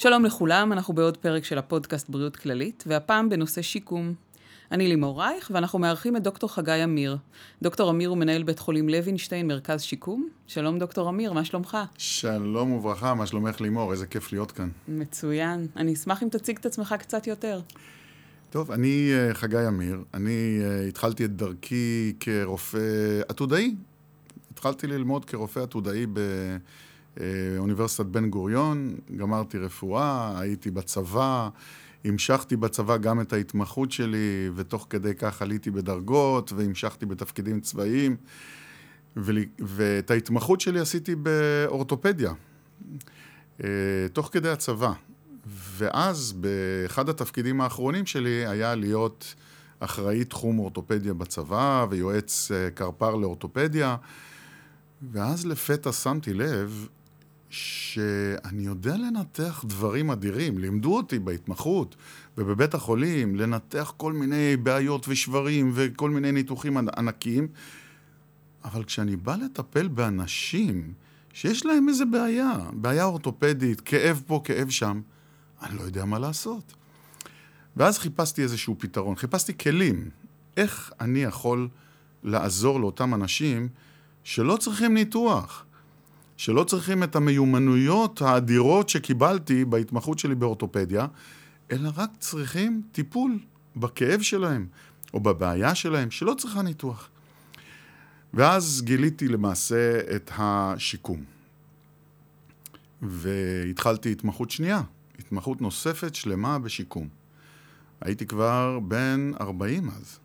שלום לכולם, אנחנו בעוד פרק של הפודקאסט בריאות כללית, והפעם בנושא שיקום. אני לימור רייך, ואנחנו מארחים את דוקטור חגי אמיר. דוקטור אמיר הוא מנהל בית חולים לוינשטיין, מרכז שיקום. שלום דוקטור אמיר, מה שלומך? שלום וברכה, מה שלומך לימור? איזה כיף להיות כאן. מצוין. אני אשמח אם תציג את עצמך קצת יותר. טוב, אני אה, חגי אמיר, אני אה, התחלתי את דרכי כרופא עתודאי. התחלתי ללמוד כרופא עתודאי באוניברסיטת בן גוריון, גמרתי רפואה, הייתי בצבא, המשכתי בצבא גם את ההתמחות שלי, ותוך כדי כך עליתי בדרגות, והמשכתי בתפקידים צבאיים, ואת ההתמחות שלי עשיתי באורתופדיה, אה, תוך כדי הצבא. ואז באחד התפקידים האחרונים שלי היה להיות אחראי תחום אורתופדיה בצבא ויועץ אה, קרפ"ר לאורתופדיה. ואז לפתע שמתי לב שאני יודע לנתח דברים אדירים. לימדו אותי בהתמחות ובבית החולים לנתח כל מיני בעיות ושברים וכל מיני ניתוחים ענקיים, אבל כשאני בא לטפל באנשים שיש להם איזה בעיה, בעיה אורתופדית, כאב פה, כאב שם, אני לא יודע מה לעשות. ואז חיפשתי איזשהו פתרון, חיפשתי כלים. איך אני יכול לעזור לאותם אנשים שלא צריכים ניתוח, שלא צריכים את המיומנויות האדירות שקיבלתי בהתמחות שלי באורתופדיה, אלא רק צריכים טיפול בכאב שלהם או בבעיה שלהם, שלא צריכה ניתוח. ואז גיליתי למעשה את השיקום. והתחלתי התמחות שנייה, התמחות נוספת שלמה בשיקום. הייתי כבר בן 40 אז,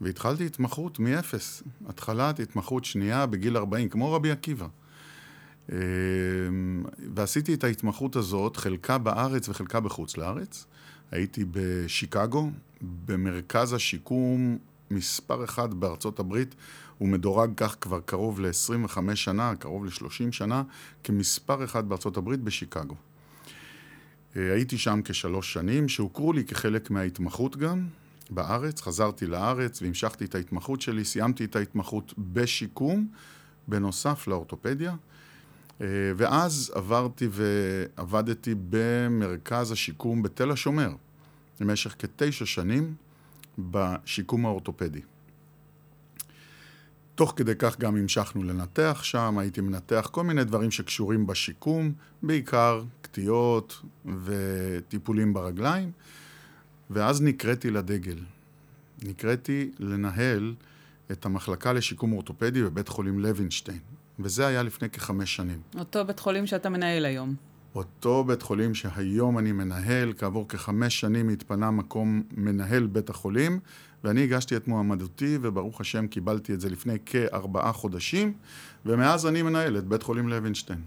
והתחלתי התמחות מאפס. התחלת התמחות שנייה בגיל 40, כמו רבי עקיבא. אמ, ועשיתי את ההתמחות הזאת, חלקה בארץ וחלקה בחוץ לארץ. הייתי בשיקגו, במרכז השיקום מספר אחד בארצות הברית. הוא מדורג כך כבר קרוב ל-25 שנה, קרוב ל-30 שנה, כמספר אחד בארצות הברית בשיקגו. אה, הייתי שם כשלוש שנים, שהוכרו לי כחלק מההתמחות גם בארץ. חזרתי לארץ והמשכתי את ההתמחות שלי, סיימתי את ההתמחות בשיקום, בנוסף לאורתופדיה. אה, ואז עברתי ועבדתי במרכז השיקום בתל השומר במשך כתשע שנים בשיקום האורתופדי. תוך כדי כך גם המשכנו לנתח שם, הייתי מנתח כל מיני דברים שקשורים בשיקום, בעיקר קטיעות וטיפולים ברגליים, ואז נקראתי לדגל. נקראתי לנהל את המחלקה לשיקום אורתופדי בבית חולים לוינשטיין, וזה היה לפני כחמש שנים. אותו בית חולים שאתה מנהל היום. אותו בית חולים שהיום אני מנהל, כעבור כחמש שנים התפנה מקום מנהל בית החולים, ואני הגשתי את מועמדותי, וברוך השם קיבלתי את זה לפני כארבעה חודשים, ומאז אני מנהל את בית חולים לוינשטיין.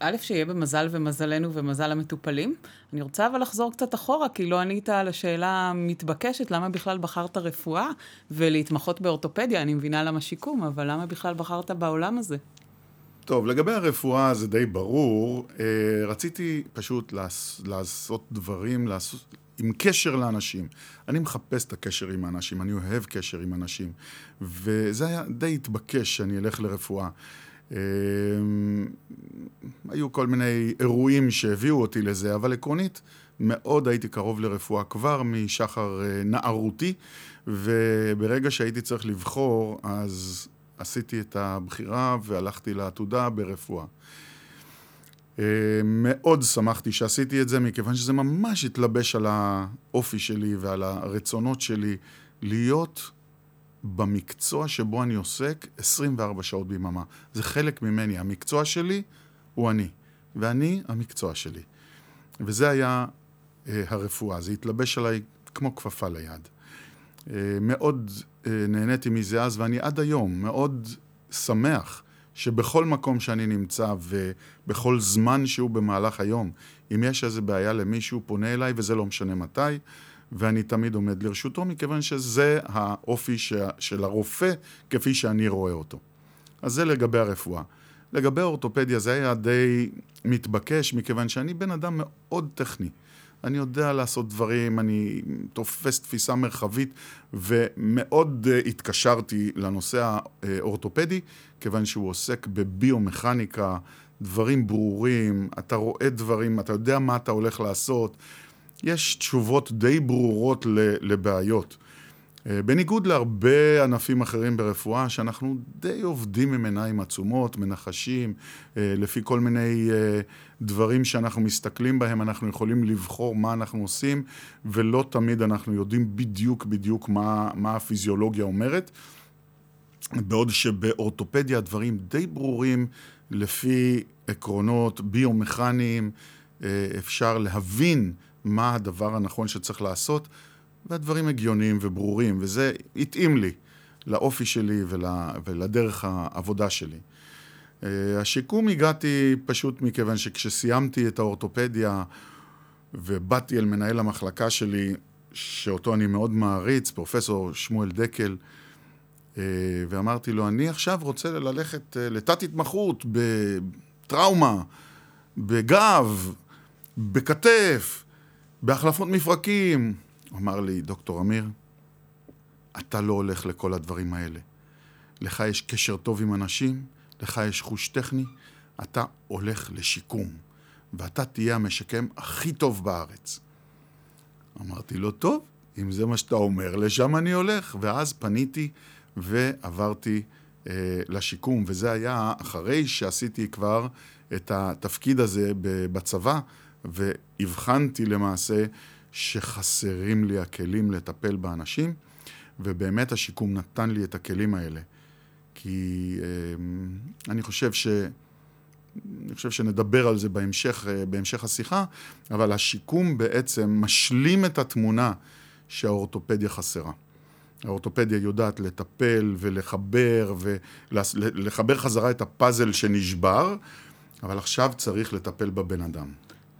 א', שיהיה במזל ומזלנו ומזל המטופלים. אני רוצה אבל לחזור קצת אחורה, כי לא ענית על השאלה המתבקשת, למה בכלל בחרת רפואה ולהתמחות באורתופדיה? אני מבינה למה שיקום, אבל למה בכלל בחרת בעולם הזה? טוב, לגבי הרפואה זה די ברור. אה, רציתי פשוט לעשות דברים, לעשות, עם קשר לאנשים. אני מחפש את הקשר עם האנשים, אני אוהב קשר עם אנשים. וזה היה די התבקש שאני אלך לרפואה. אמ, היו כל מיני אירועים שהביאו אותי לזה, אבל עקרונית מאוד הייתי קרוב לרפואה כבר משחר אה, נערותי, וברגע שהייתי צריך לבחור, אז עשיתי את הבחירה והלכתי לעתודה ברפואה. אה, מאוד שמחתי שעשיתי את זה, מכיוון שזה ממש התלבש על האופי שלי ועל הרצונות שלי להיות במקצוע שבו אני עוסק 24 שעות ביממה. זה חלק ממני. המקצוע שלי הוא אני, ואני המקצוע שלי. וזה היה אה, הרפואה. זה התלבש עליי כמו כפפה ליד. אה, מאוד אה, נהניתי מזה אז, ואני עד היום מאוד שמח שבכל מקום שאני נמצא ובכל זמן שהוא במהלך היום, אם יש איזו בעיה למישהו, פונה אליי, וזה לא משנה מתי, ואני תמיד עומד לרשותו, מכיוון שזה האופי ש... של הרופא כפי שאני רואה אותו. אז זה לגבי הרפואה. לגבי האורתופדיה זה היה די מתבקש, מכיוון שאני בן אדם מאוד טכני. אני יודע לעשות דברים, אני תופס תפיסה מרחבית, ומאוד uh, התקשרתי לנושא האורתופדי, כיוון שהוא עוסק בביומכניקה דברים ברורים, אתה רואה דברים, אתה יודע מה אתה הולך לעשות. יש תשובות די ברורות לבעיות. אה, בניגוד להרבה ענפים אחרים ברפואה, שאנחנו די עובדים עם עיניים עצומות, מנחשים, אה, לפי כל מיני אה, דברים שאנחנו מסתכלים בהם, אנחנו יכולים לבחור מה אנחנו עושים, ולא תמיד אנחנו יודעים בדיוק בדיוק מה, מה הפיזיולוגיה אומרת. בעוד שבאורתופדיה הדברים די ברורים לפי עקרונות ביומכניים, אפשר להבין מה הדבר הנכון שצריך לעשות. והדברים הגיוניים וברורים, וזה התאים לי, לאופי שלי ול, ולדרך העבודה שלי. Uh, השיקום הגעתי פשוט מכיוון שכשסיימתי את האורתופדיה ובאתי אל מנהל המחלקה שלי, שאותו אני מאוד מעריץ, פרופסור שמואל דקל, uh, ואמרתי לו, אני עכשיו רוצה ללכת uh, לתת התמחות בטראומה, בגב, בכתף, בהחלפות מפרקים. אמר לי, דוקטור אמיר, אתה לא הולך לכל הדברים האלה. לך יש קשר טוב עם אנשים, לך יש חוש טכני, אתה הולך לשיקום, ואתה תהיה המשקם הכי טוב בארץ. אמרתי לו, טוב, אם זה מה שאתה אומר, לשם אני הולך. ואז פניתי ועברתי אה, לשיקום, וזה היה אחרי שעשיתי כבר את התפקיד הזה בצבא, והבחנתי למעשה שחסרים לי הכלים לטפל באנשים, ובאמת השיקום נתן לי את הכלים האלה. כי אמ, אני חושב ש... אני חושב שנדבר על זה בהמשך, אה, בהמשך השיחה, אבל השיקום בעצם משלים את התמונה שהאורתופדיה חסרה. האורתופדיה יודעת לטפל ולחבר ולחבר חזרה את הפאזל שנשבר, אבל עכשיו צריך לטפל בבן אדם.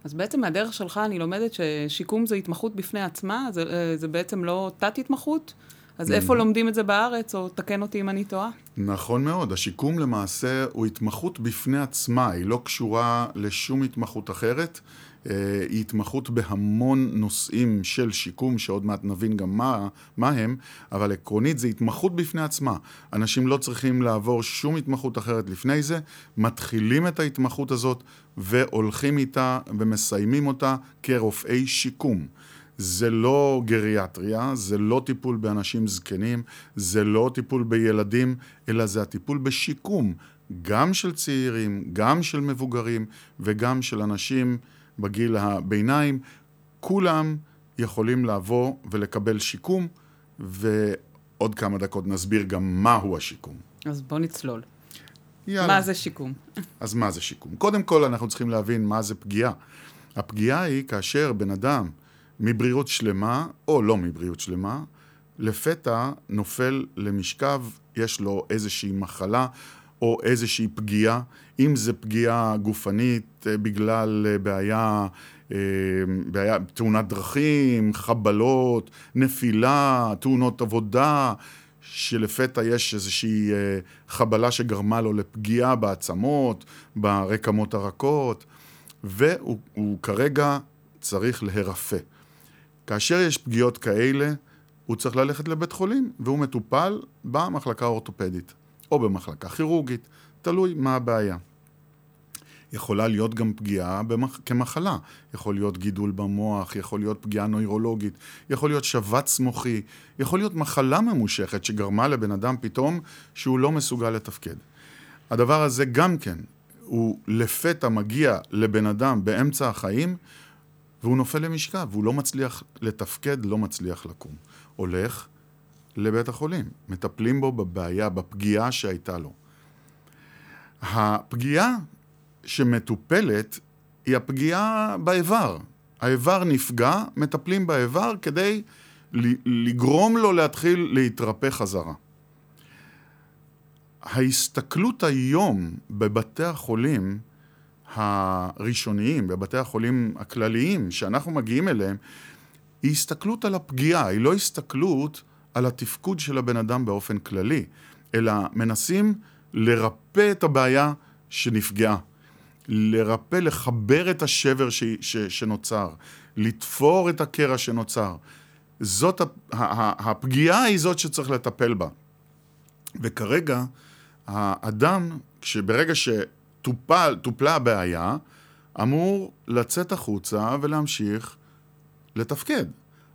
אז בעצם מהדרך שלך אני לומדת ששיקום זה התמחות בפני עצמה, זה, אה, זה בעצם לא תת-התמחות? אז איפה לומדים את זה בארץ, או תקן אותי אם אני טועה? נכון מאוד, השיקום למעשה הוא התמחות בפני עצמה, היא לא קשורה לשום התמחות אחרת. אה, היא התמחות בהמון נושאים של שיקום, שעוד מעט נבין גם מה, מה הם, אבל עקרונית זה התמחות בפני עצמה. אנשים לא צריכים לעבור שום התמחות אחרת לפני זה, מתחילים את ההתמחות הזאת והולכים איתה ומסיימים אותה כרופאי שיקום. זה לא גריאטריה, זה לא טיפול באנשים זקנים, זה לא טיפול בילדים, אלא זה הטיפול בשיקום, גם של צעירים, גם של מבוגרים וגם של אנשים בגיל הביניים, כולם יכולים לבוא ולקבל שיקום, ועוד כמה דקות נסביר גם מהו השיקום. אז בוא נצלול. יאללה. מה זה שיקום? אז מה זה שיקום? קודם כל אנחנו צריכים להבין מה זה פגיעה. הפגיעה היא כאשר בן אדם מבריאות שלמה, או לא מבריאות שלמה, לפתע נופל למשכב, יש לו איזושהי מחלה או איזושהי פגיעה, אם זה פגיעה גופנית אה, בגלל אה, בעיה, אה, בעיה, תאונת דרכים, חבלות, נפילה, תאונות עבודה, שלפתע יש איזושהי חבלה שגרמה לו לפגיעה בעצמות, ברקמות הרכות, והוא כרגע צריך להירפא. כאשר יש פגיעות כאלה, הוא צריך ללכת לבית חולים, והוא מטופל במחלקה האורתופדית. או במחלקה כירורגית, תלוי מה הבעיה. יכולה להיות גם פגיעה במח... כמחלה, יכול להיות גידול במוח, יכול להיות פגיעה נוירולוגית, יכול להיות שבץ מוחי, יכול להיות מחלה ממושכת שגרמה לבן אדם פתאום שהוא לא מסוגל לתפקד. הדבר הזה גם כן, הוא לפתע מגיע לבן אדם באמצע החיים והוא נופל למשכב, והוא לא מצליח לתפקד, לא מצליח לקום. הולך, לבית החולים. מטפלים בו בבעיה, בפגיעה שהייתה לו. הפגיעה שמטופלת היא הפגיעה באיבר. האיבר נפגע, מטפלים באיבר כדי לגרום לו להתחיל להתרפא חזרה. ההסתכלות היום בבתי החולים הראשוניים, בבתי החולים הכלליים שאנחנו מגיעים אליהם, היא הסתכלות על הפגיעה, היא לא הסתכלות על התפקוד של הבן אדם באופן כללי, אלא מנסים לרפא את הבעיה שנפגעה. לרפא, לחבר את השבר ש, ש, שנוצר, לתפור את הקרע שנוצר. זאת, הפגיעה היא זאת שצריך לטפל בה. וכרגע, האדם, שברגע טופל, טופלה הבעיה, אמור לצאת החוצה ולהמשיך לתפקד.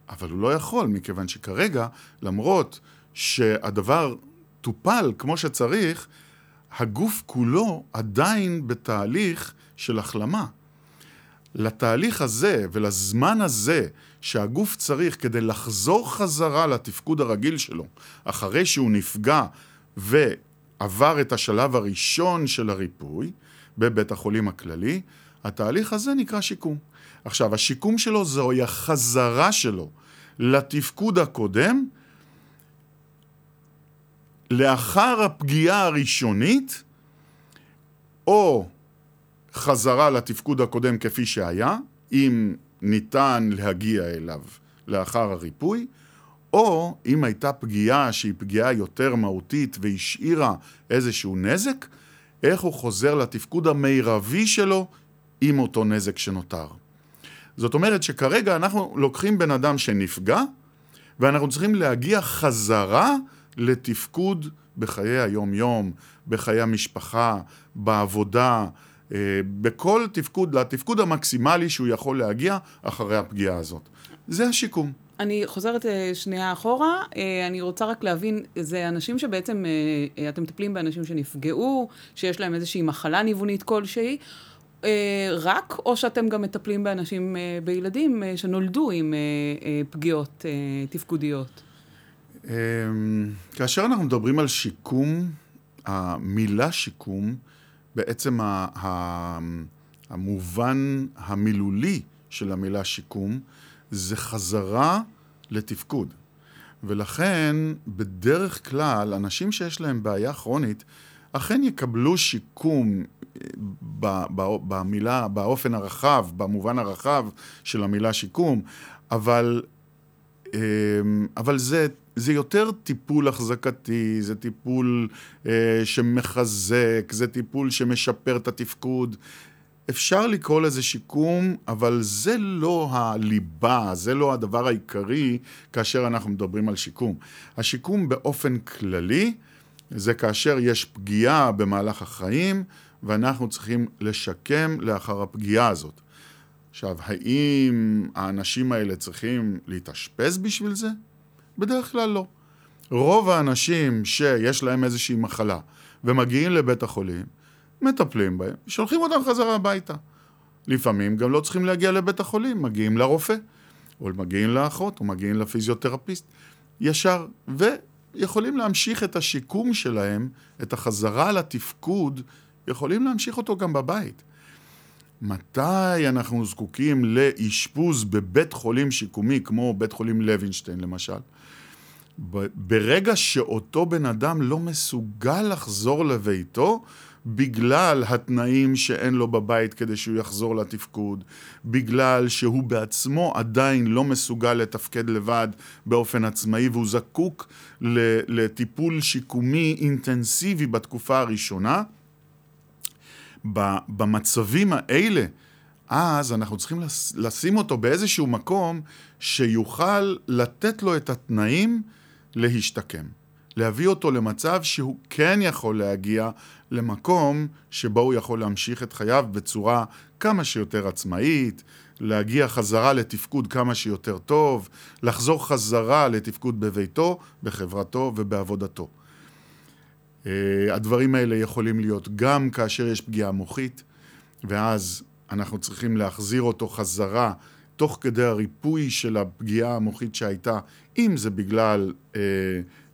אבל הוא לא יכול, מכיוון שכרגע, למרות שהדבר טופל כמו שצריך, הגוף כולו עדיין בתהליך של החלמה. לתהליך הזה ולזמן הזה שהגוף צריך כדי לחזור חזרה לתפקוד הרגיל שלו, אחרי שהוא נפגע ועבר את השלב הראשון של הריפוי בבית החולים הכללי, התהליך הזה נקרא שיקום. עכשיו, השיקום שלו זוהי החזרה שלו לתפקוד הקודם לאחר הפגיעה הראשונית, או חזרה לתפקוד הקודם כפי שהיה, אם ניתן להגיע אליו לאחר הריפוי, או אם הייתה פגיעה שהיא פגיעה יותר מהותית והשאירה איזשהו נזק, איך הוא חוזר לתפקוד המרבי שלו עם אותו נזק שנותר. זאת אומרת שכרגע אנחנו לוקחים בן אדם שנפגע, ואנחנו צריכים להגיע חזרה לתפקוד בחיי היום-יום, בחיי המשפחה, בעבודה, אה, בכל תפקוד, לתפקוד המקסימלי שהוא יכול להגיע אחרי הפגיעה הזאת. זה השיקום. אני חוזרת אה, שנייה אחורה, אה, אני רוצה רק להבין, זה אנשים שבעצם, אתם מטפלים באנשים שנפגעו, שיש להם איזושהי מחלה ניוונית כלשהי, רק, או שאתם גם מטפלים באנשים, בילדים שנולדו עם פגיעות תפקודיות? כאשר אנחנו מדברים על שיקום, המילה שיקום, בעצם המובן המילולי של המילה שיקום, זה חזרה לתפקוד. ולכן, בדרך כלל, אנשים שיש להם בעיה כרונית, אכן יקבלו שיקום במילה, באופן הרחב, במובן הרחב של המילה שיקום, אבל, אבל זה זה יותר טיפול החזקתי, זה טיפול אה, שמחזק, זה טיפול שמשפר את התפקוד. אפשר לקרוא לזה שיקום, אבל זה לא הליבה, זה לא הדבר העיקרי כאשר אנחנו מדברים על שיקום. השיקום באופן כללי זה כאשר יש פגיעה במהלך החיים ואנחנו צריכים לשקם לאחר הפגיעה הזאת. עכשיו, האם האנשים האלה צריכים להתאשפז בשביל זה? בדרך כלל לא. רוב האנשים שיש להם איזושהי מחלה ומגיעים לבית החולים, מטפלים בהם, שולחים אותם חזרה הביתה. לפעמים גם לא צריכים להגיע לבית החולים, מגיעים לרופא, או מגיעים לאחות, או מגיעים לפיזיותרפיסט, ישר, ויכולים להמשיך את השיקום שלהם, את החזרה לתפקוד, יכולים להמשיך אותו גם בבית. מתי אנחנו זקוקים לאשפוז בבית חולים שיקומי, כמו בית חולים לוינשטיין למשל? ברגע שאותו בן אדם לא מסוגל לחזור לביתו, בגלל התנאים שאין לו בבית כדי שהוא יחזור לתפקוד, בגלל שהוא בעצמו עדיין לא מסוגל לתפקד לבד באופן עצמאי והוא זקוק לטיפול שיקומי אינטנסיבי בתקופה הראשונה, במצבים האלה, אז אנחנו צריכים לשים אותו באיזשהו מקום שיוכל לתת לו את התנאים להשתקם. להביא אותו למצב שהוא כן יכול להגיע למקום שבו הוא יכול להמשיך את חייו בצורה כמה שיותר עצמאית, להגיע חזרה לתפקוד כמה שיותר טוב, לחזור חזרה לתפקוד בביתו, בחברתו ובעבודתו. Uh, הדברים האלה יכולים להיות גם כאשר יש פגיעה מוחית, ואז אנחנו צריכים להחזיר אותו חזרה תוך כדי הריפוי של הפגיעה המוחית שהייתה, אם זה בגלל uh,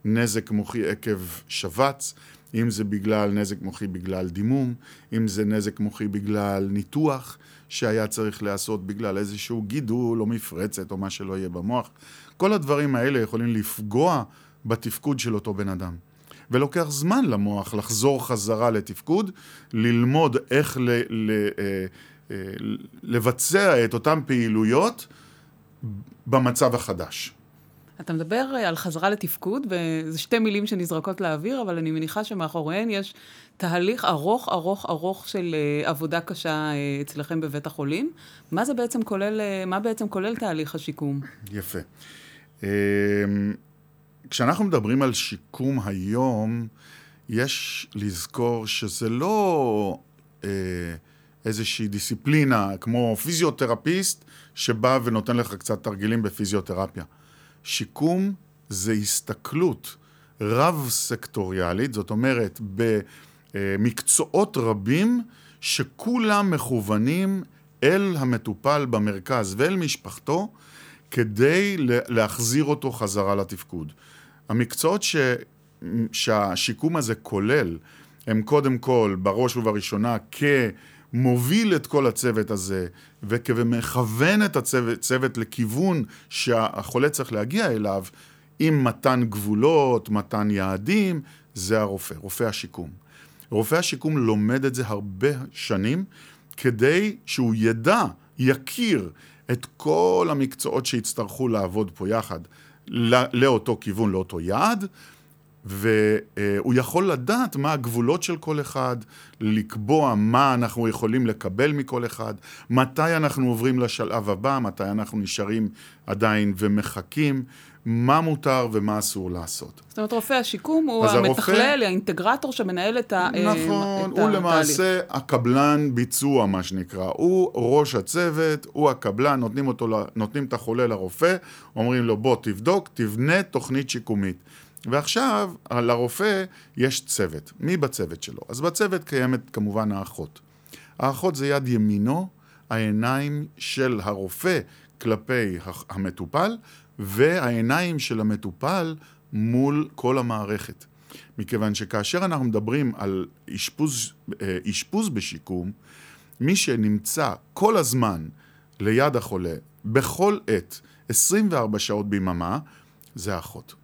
נזק מוחי עקב שבץ, אם זה בגלל נזק מוחי בגלל דימום, אם זה נזק מוחי בגלל ניתוח שהיה צריך להיעשות בגלל איזשהו גידול או מפרצת או מה שלא יהיה במוח. כל הדברים האלה יכולים לפגוע בתפקוד של אותו בן אדם. ולוקח זמן למוח לחזור חזרה לתפקוד, ללמוד איך ל, ל, אה, אה, לבצע את אותן פעילויות במצב החדש. אתה מדבר אה, על חזרה לתפקוד, וזה שתי מילים שנזרקות לאוויר, אבל אני מניחה שמאחוריהן יש תהליך ארוך, ארוך, ארוך של עבודה קשה אצלכם בבית החולים. מה זה בעצם כולל, מה בעצם כולל תהליך השיקום? יפה. אמ, כשאנחנו מדברים על שיקום היום, יש לזכור שזה לא אה, איזושהי דיסציפלינה, כמו פיזיותרפיסט, שבא ונותן לך קצת תרגילים בפיזיותרפיה. שיקום זה הסתכלות רב-סקטוריאלית, זאת אומרת, במקצועות רבים שכולם מכוונים אל המטופל במרכז ואל משפחתו, כדי להחזיר אותו חזרה לתפקוד. המקצועות ש... שהשיקום הזה כולל, הם קודם כל, בראש ובראשונה, כמוביל את כל הצוות הזה וכמכוון את הצוות לכיוון שהחולה צריך להגיע אליו, עם מתן גבולות, מתן יעדים, זה הרופא, רופא השיקום. רופא השיקום לומד את זה הרבה שנים כדי שהוא ידע, יכיר את כל המקצועות שיצטרכו לעבוד פה יחד לאותו כיוון, לאותו יעד, והוא יכול לדעת מה הגבולות של כל אחד, לקבוע מה אנחנו יכולים לקבל מכל אחד, מתי אנחנו עוברים לשלב הבא, מתי אנחנו נשארים עדיין ומחכים, מה מותר ומה אסור לעשות. זאת אומרת, רופא השיקום הוא המתכלל, הרופא... האינטגרטור שמנהל את התהליך. נכון, הוא למעשה הקבלן ביצוע, מה שנקרא. הוא ראש הצוות, הוא הקבלן, נותנים, אותו, נותנים את החולה לרופא, אומרים לו, בוא תבדוק, תבנה תוכנית שיקומית. ועכשיו, לרופא יש צוות. מי בצוות שלו? אז בצוות קיימת כמובן האחות. האחות זה יד ימינו, העיניים של הרופא כלפי המטופל, והעיניים של המטופל מול כל המערכת. מכיוון שכאשר אנחנו מדברים על אשפוז, אה, אשפוז בשיקום, מי שנמצא כל הזמן ליד החולה, בכל עת, 24 שעות ביממה, זה האחות.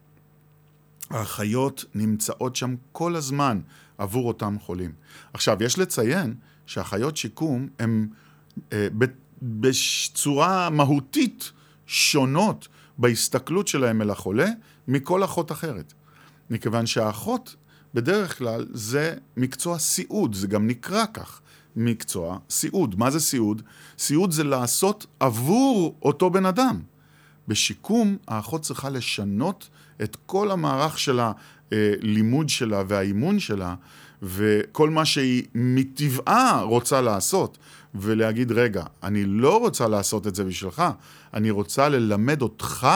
האחיות נמצאות שם כל הזמן עבור אותם חולים. עכשיו, יש לציין שאחיות שיקום הן אה, בצורה מהותית שונות בהסתכלות שלהם אל החולה מכל אחות אחרת. מכיוון שהאחות בדרך כלל זה מקצוע סיעוד, זה גם נקרא כך, מקצוע סיעוד. מה זה סיעוד? סיעוד זה לעשות עבור אותו בן אדם. בשיקום האחות צריכה לשנות את כל המערך של הלימוד שלה והאימון שלה וכל מה שהיא מטבעה רוצה לעשות ולהגיד, רגע, אני לא רוצה לעשות את זה בשבילך, אני רוצה ללמד אותך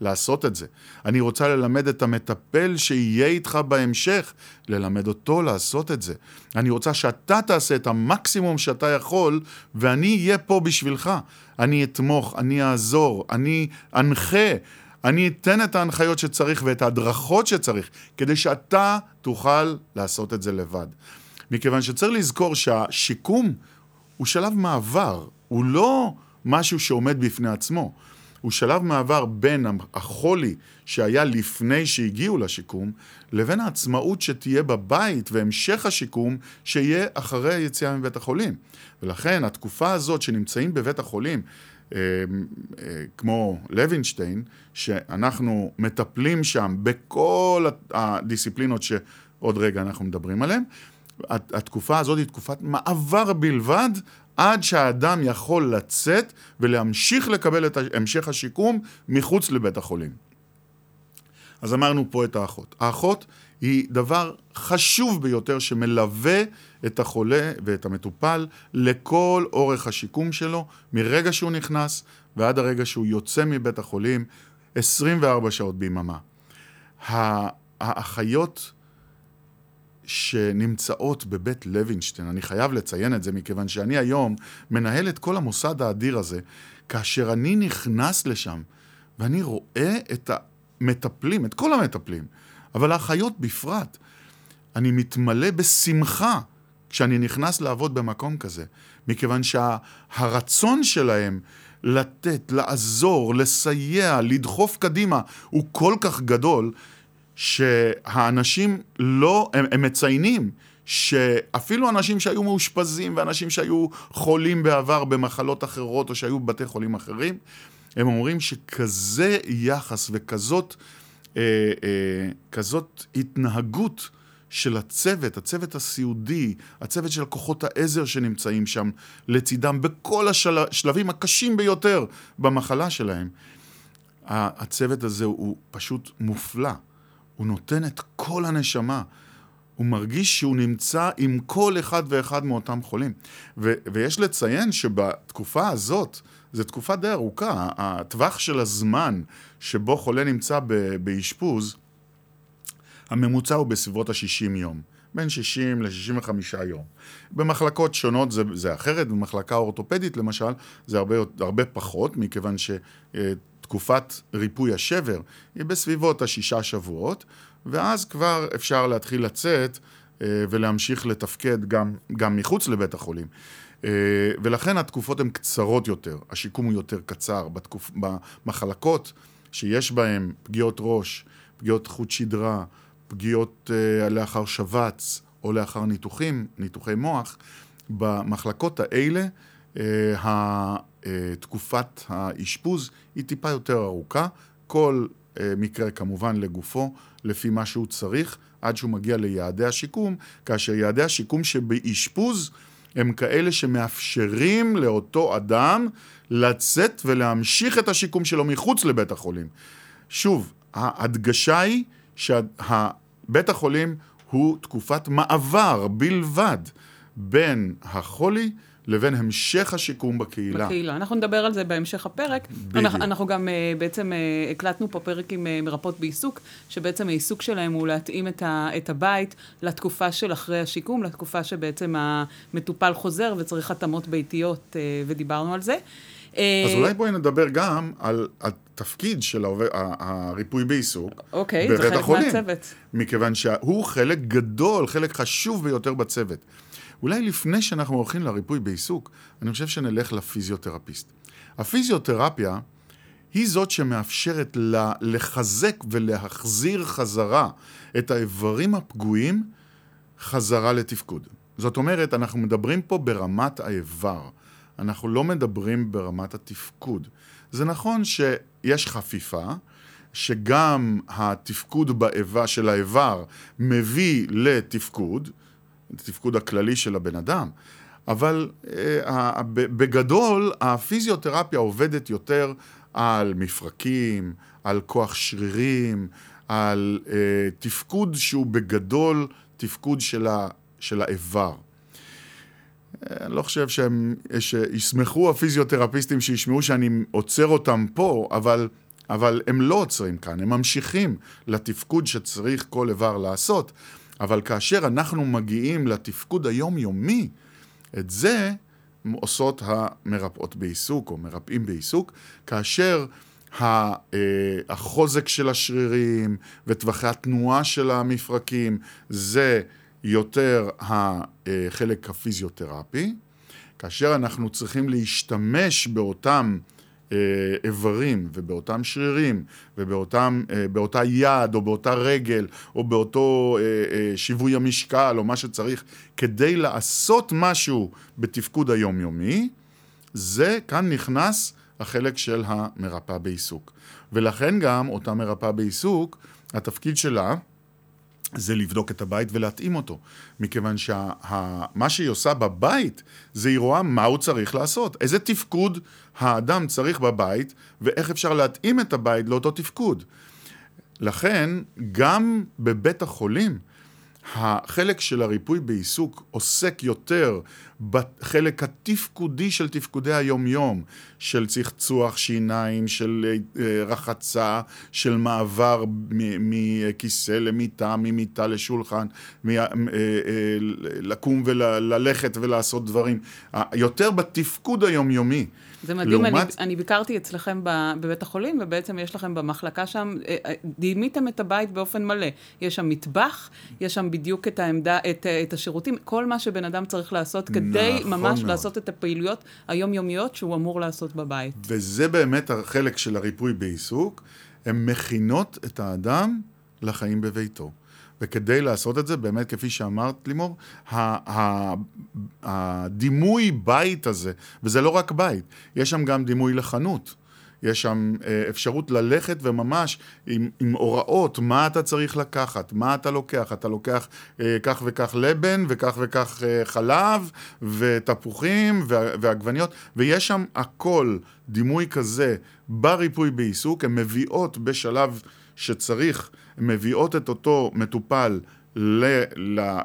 לעשות את זה. אני רוצה ללמד את המטפל שיהיה איתך בהמשך, ללמד אותו לעשות את זה. אני רוצה שאתה תעשה את המקסימום שאתה יכול, ואני אהיה פה בשבילך. אני אתמוך, אני אעזור, אני אנחה, אני אתן את ההנחיות שצריך ואת ההדרכות שצריך, כדי שאתה תוכל לעשות את זה לבד. מכיוון שצריך לזכור שהשיקום הוא שלב מעבר, הוא לא משהו שעומד בפני עצמו. הוא שלב מעבר בין החולי שהיה לפני שהגיעו לשיקום, לבין העצמאות שתהיה בבית והמשך השיקום שיהיה אחרי היציאה מבית החולים. ולכן התקופה הזאת שנמצאים בבית החולים, אה, אה, כמו לוינשטיין, שאנחנו מטפלים שם בכל הדיסציפלינות שעוד רגע אנחנו מדברים עליהן, התקופה הזאת היא תקופת מעבר בלבד עד שהאדם יכול לצאת ולהמשיך לקבל את המשך השיקום מחוץ לבית החולים. אז אמרנו פה את האחות. האחות היא דבר חשוב ביותר שמלווה את החולה ואת המטופל לכל אורך השיקום שלו, מרגע שהוא נכנס ועד הרגע שהוא יוצא מבית החולים, 24 שעות ביממה. האחיות שנמצאות בבית לוינשטיין. אני חייב לציין את זה, מכיוון שאני היום מנהל את כל המוסד האדיר הזה, כאשר אני נכנס לשם ואני רואה את המטפלים, את כל המטפלים, אבל האחיות בפרט, אני מתמלא בשמחה כשאני נכנס לעבוד במקום כזה, מכיוון שהרצון שה, שלהם לתת, לעזור, לסייע, לדחוף קדימה, הוא כל כך גדול, שהאנשים לא, הם, הם מציינים שאפילו אנשים שהיו מאושפזים ואנשים שהיו חולים בעבר במחלות אחרות או שהיו בבתי חולים אחרים, הם אומרים שכזה יחס וכזאת אה, אה, כזאת התנהגות של הצוות, הצוות הסיעודי, הצוות של כוחות העזר שנמצאים שם לצידם בכל השלבים הקשים ביותר במחלה שלהם. הצוות הזה הוא פשוט מופלא. הוא נותן את כל הנשמה. הוא מרגיש שהוא נמצא עם כל אחד ואחד מאותם חולים. ו- ויש לציין שבתקופה הזאת, זו תקופה די ארוכה, הטווח של הזמן שבו חולה נמצא באשפוז, הממוצע הוא בסביבות ה-60 יום. בין 60 ל-65 יום. במחלקות שונות זה, זה אחרת, במחלקה אורתופדית למשל, זה הרבה, הרבה פחות, מכיוון שתקופת ריפוי השבר היא בסביבות השישה שבועות, ואז כבר אפשר להתחיל לצאת אה, ולהמשיך לתפקד גם, גם מחוץ לבית החולים. אה, ולכן התקופות הן קצרות יותר, השיקום הוא יותר קצר. בתקופ... במחלקות שיש בהן פגיעות ראש, פגיעות חוט שדרה, פגיעות uh, לאחר שבץ או לאחר ניתוחים, ניתוחי מוח, במחלקות האלה תקופת האשפוז היא טיפה יותר ארוכה, כל uh, מקרה כמובן לגופו, לפי מה שהוא צריך, עד שהוא מגיע ליעדי השיקום, כאשר יעדי השיקום שבאשפוז הם כאלה שמאפשרים לאותו אדם לצאת ולהמשיך את השיקום שלו מחוץ לבית החולים. שוב, ההדגשה היא שבית החולים הוא תקופת מעבר בלבד בין החולי לבין המשך השיקום בקהילה. בקהילה. אנחנו נדבר על זה בהמשך הפרק. בדיוק. אנחנו, אנחנו גם uh, בעצם uh, הקלטנו פה פרק עם uh, מרפאות בעיסוק, שבעצם העיסוק שלהם הוא להתאים את, ה, את הבית לתקופה של אחרי השיקום, לתקופה שבעצם המטופל חוזר וצריך התאמות ביתיות, uh, ודיברנו על זה. אז אולי בואי נדבר גם על התפקיד של העובד, הריפוי בעיסוק אוקיי, בבית החולים. אוקיי, זה חלק מהצוות. מכיוון שהוא חלק גדול, חלק חשוב ביותר בצוות. אולי לפני שאנחנו הולכים לריפוי בעיסוק, אני חושב שנלך לפיזיותרפיסט. הפיזיותרפיה היא זאת שמאפשרת לה לחזק ולהחזיר חזרה את האיברים הפגועים חזרה לתפקוד. זאת אומרת, אנחנו מדברים פה ברמת האיבר. אנחנו לא מדברים ברמת התפקוד. זה נכון שיש חפיפה, שגם התפקוד באיבה של האיבר מביא לתפקוד, לתפקוד הכללי של הבן אדם, אבל אה, בגדול הפיזיותרפיה עובדת יותר על מפרקים, על כוח שרירים, על אה, תפקוד שהוא בגדול תפקוד של, ה, של האיבר. אני לא חושב שהם, שישמחו הפיזיותרפיסטים שישמעו שאני עוצר אותם פה, אבל, אבל הם לא עוצרים כאן, הם ממשיכים לתפקוד שצריך כל איבר לעשות. אבל כאשר אנחנו מגיעים לתפקוד היומיומי, את זה עושות המרפאות בעיסוק או מרפאים בעיסוק, כאשר אה, החוזק של השרירים וטווחי התנועה של המפרקים זה יותר החלק הפיזיותרפי, כאשר אנחנו צריכים להשתמש באותם אה, איברים ובאותם שרירים ובאותה אה, יד או באותה רגל או באותו אה, שיווי המשקל או מה שצריך כדי לעשות משהו בתפקוד היומיומי, זה כאן נכנס החלק של המרפאה בעיסוק. ולכן גם אותה מרפאה בעיסוק, התפקיד שלה זה לבדוק את הבית ולהתאים אותו. מכיוון שמה שהיא עושה בבית, זה היא רואה מה הוא צריך לעשות. איזה תפקוד האדם צריך בבית, ואיך אפשר להתאים את הבית לאותו תפקוד. לכן, גם בבית החולים, החלק של הריפוי בעיסוק עוסק יותר בחלק התפקודי של תפקודי היומיום, של צחצוח שיניים, של אה, רחצה, של מעבר מכיסא למיטה, ממיטה לשולחן, אה, אה, לקום וללכת ולעשות דברים, יותר בתפקוד היומיומי. זה מדהים, לעומת... אני, אני ביקרתי אצלכם בבית החולים, ובעצם יש לכם במחלקה שם, אה, אה, דימיתם את הבית באופן מלא. יש שם מטבח, יש שם בדיוק את העמדה, את, את השירותים, כל מה שבן אדם צריך לעשות כדי נכון ממש מאוד. לעשות את הפעילויות היומיומיות שהוא אמור לעשות בבית. וזה באמת החלק של הריפוי בעיסוק, הן מכינות את האדם לחיים בביתו. וכדי לעשות את זה, באמת, כפי שאמרת, לימור, הדימוי בית הזה, וזה לא רק בית, יש שם גם דימוי לחנות. יש שם אה, אפשרות ללכת וממש עם, עם הוראות מה אתה צריך לקחת, מה אתה לוקח, אתה לוקח אה, כך וכך לבן וכך וכך אה, חלב ותפוחים ועגבניות, ויש שם הכל, דימוי כזה בריפוי בעיסוק, הן מביאות בשלב שצריך, מביאות את אותו מטופל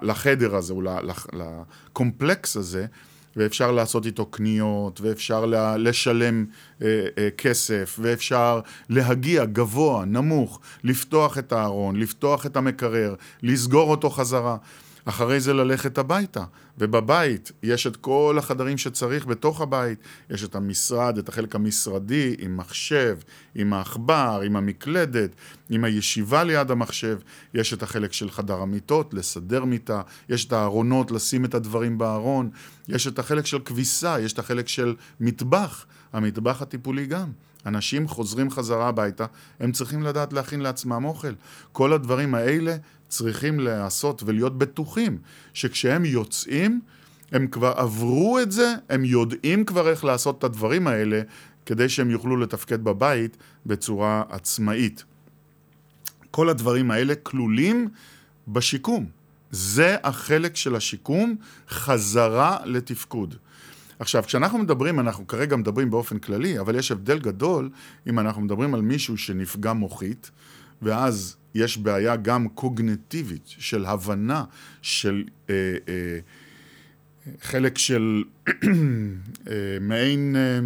לחדר הזה, או לקומפלקס הזה, ואפשר לעשות איתו קניות, ואפשר לשלם אה, אה, כסף, ואפשר להגיע גבוה, נמוך, לפתוח את הארון, לפתוח את המקרר, לסגור אותו חזרה. אחרי זה ללכת הביתה. ובבית יש את כל החדרים שצריך בתוך הבית. יש את המשרד, את החלק המשרדי, עם מחשב, עם העכבר, עם המקלדת, עם הישיבה ליד המחשב. יש את החלק של חדר המיטות, לסדר מיטה. יש את הארונות, לשים את הדברים בארון. יש את החלק של כביסה, יש את החלק של מטבח. המטבח הטיפולי גם. אנשים חוזרים חזרה הביתה, הם צריכים לדעת להכין לעצמם אוכל. כל הדברים האלה צריכים לעשות ולהיות בטוחים שכשהם יוצאים, הם כבר עברו את זה, הם יודעים כבר איך לעשות את הדברים האלה כדי שהם יוכלו לתפקד בבית בצורה עצמאית. כל הדברים האלה כלולים בשיקום. זה החלק של השיקום, חזרה לתפקוד. עכשיו, כשאנחנו מדברים, אנחנו כרגע מדברים באופן כללי, אבל יש הבדל גדול אם אנחנו מדברים על מישהו שנפגע מוחית, ואז יש בעיה גם קוגנטיבית של הבנה של אה, אה, חלק של אה, מעין אה,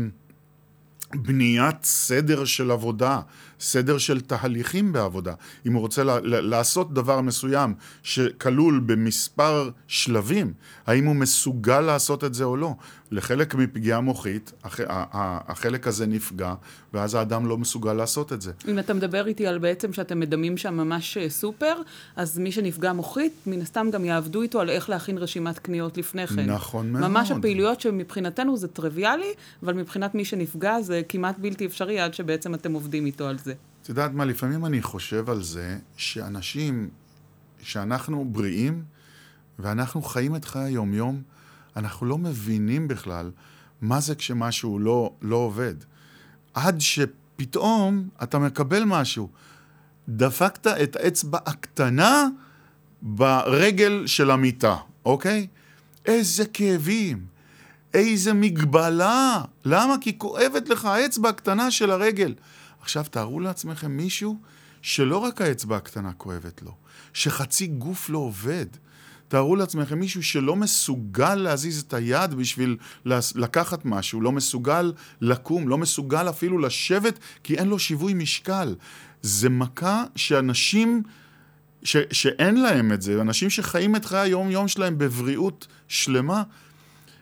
בניית סדר של עבודה, סדר של תהליכים בעבודה. אם הוא רוצה לעשות דבר מסוים שכלול במספר שלבים, האם הוא מסוגל לעשות את זה או לא? לחלק מפגיעה מוחית, הח, החלק הזה נפגע, ואז האדם לא מסוגל לעשות את זה. אם אתה מדבר איתי על בעצם שאתם מדמים שם ממש אה, סופר, אז מי שנפגע מוחית, מן הסתם גם יעבדו איתו על איך להכין רשימת קניות לפני כן. נכון מאוד. ממש הפעילויות שמבחינתנו זה טריוויאלי, אבל מבחינת מי שנפגע זה כמעט בלתי אפשרי עד שבעצם אתם עובדים איתו על זה. את יודעת מה, לפעמים אני חושב על זה שאנשים, שאנחנו בריאים, ואנחנו חיים את חיי היום-יום, אנחנו לא מבינים בכלל מה זה כשמשהו לא, לא עובד. עד שפתאום אתה מקבל משהו. דפקת את האצבע הקטנה ברגל של המיטה, אוקיי? איזה כאבים, איזה מגבלה. למה? כי כואבת לך האצבע הקטנה של הרגל. עכשיו תארו לעצמכם מישהו שלא רק האצבע הקטנה כואבת לו, שחצי גוף לא עובד. תארו לעצמכם מישהו שלא מסוגל להזיז את היד בשביל לקחת משהו, לא מסוגל לקום, לא מסוגל אפילו לשבת כי אין לו שיווי משקל. זה מכה שאנשים, ש, שאין להם את זה, אנשים שחיים את חיי היום-יום שלהם בבריאות שלמה,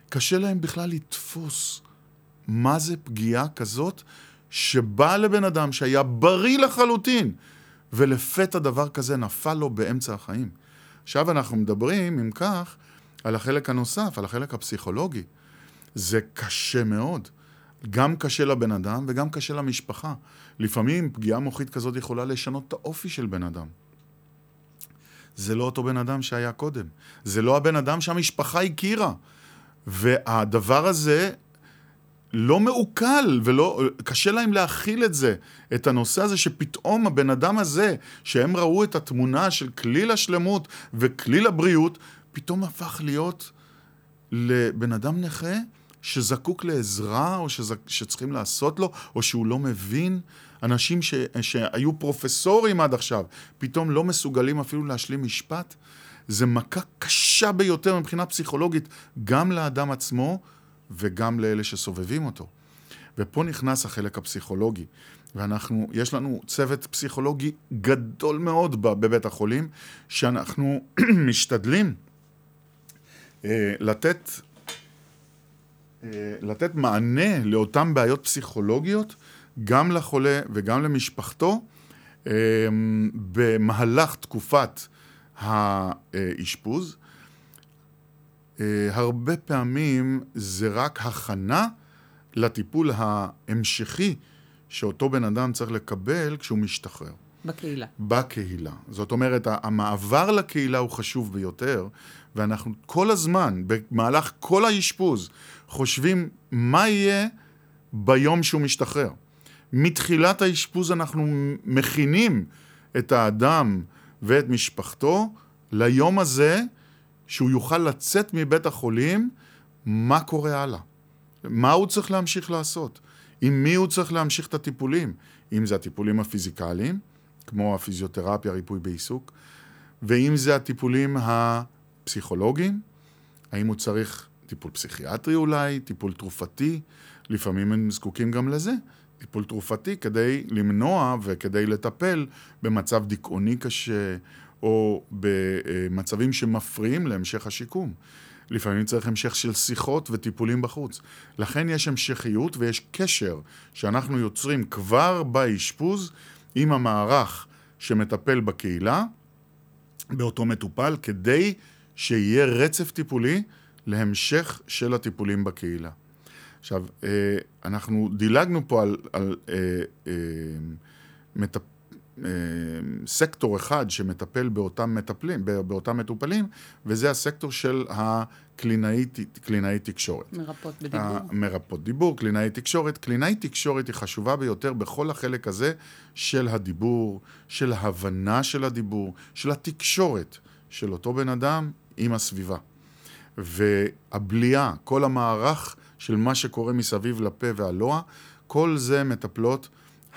קשה להם בכלל לתפוס מה זה פגיעה כזאת שבא לבן אדם שהיה בריא לחלוטין, ולפתע דבר כזה נפל לו באמצע החיים. עכשיו אנחנו מדברים, אם כך, על החלק הנוסף, על החלק הפסיכולוגי. זה קשה מאוד. גם קשה לבן אדם וגם קשה למשפחה. לפעמים פגיעה מוחית כזאת יכולה לשנות את האופי של בן אדם. זה לא אותו בן אדם שהיה קודם. זה לא הבן אדם שהמשפחה הכירה. והדבר הזה לא מעוקל ולא, קשה להם להכיל את זה, את הנושא הזה שפתאום הבן אדם הזה, שהם ראו את התמונה של כליל השלמות וכליל הבריאות, פתאום הפך להיות לבן אדם נכה שזקוק לעזרה או שזק, שצריכים לעשות לו, או שהוא לא מבין. אנשים ש, שהיו פרופסורים עד עכשיו, פתאום לא מסוגלים אפילו להשלים משפט. זה מכה קשה ביותר מבחינה פסיכולוגית, גם לאדם עצמו וגם לאלה שסובבים אותו. ופה נכנס החלק הפסיכולוגי. ואנחנו, יש לנו צוות פסיכולוגי גדול מאוד בבית החולים, שאנחנו משתדלים אה, לתת, אה, לתת מענה לאותן בעיות פסיכולוגיות, גם לחולה וגם למשפחתו, אה, במהלך תקופת האשפוז. אה, הרבה פעמים זה רק הכנה לטיפול ההמשכי שאותו בן אדם צריך לקבל כשהוא משתחרר. בקהילה. בקהילה. זאת אומרת, המעבר לקהילה הוא חשוב ביותר, ואנחנו כל הזמן, במהלך כל האשפוז, חושבים מה יהיה ביום שהוא משתחרר. מתחילת האשפוז אנחנו מכינים את האדם ואת משפחתו ליום הזה שהוא יוכל לצאת מבית החולים, מה קורה הלאה? מה הוא צריך להמשיך לעשות? עם מי הוא צריך להמשיך את הטיפולים? אם זה הטיפולים הפיזיקליים, כמו הפיזיותרפיה, ריפוי בעיסוק, ואם זה הטיפולים הפסיכולוגיים, האם הוא צריך טיפול פסיכיאטרי אולי, טיפול תרופתי, לפעמים הם זקוקים גם לזה, טיפול תרופתי כדי למנוע וכדי לטפל במצב דיכאוני קשה, או במצבים שמפריעים להמשך השיקום. לפעמים צריך המשך של שיחות וטיפולים בחוץ. לכן יש המשכיות ויש קשר שאנחנו יוצרים כבר באשפוז עם המערך שמטפל בקהילה, באותו מטופל, כדי שיהיה רצף טיפולי להמשך של הטיפולים בקהילה. עכשיו, אה, אנחנו דילגנו פה על, על אה, אה, מטפ... אה, סקטור אחד שמטפל באותם מטפלים, באותם מטופלים, וזה הסקטור של הקלינאי תקשורת. מרפאות בדיבור. מרפאות דיבור, קלינאי תקשורת. קלינאי תקשורת היא חשובה ביותר בכל החלק הזה של הדיבור, של ההבנה של הדיבור, של התקשורת של אותו בן אדם עם הסביבה. והבליעה, כל המערך של מה שקורה מסביב לפה והלוע, כל זה מטפלות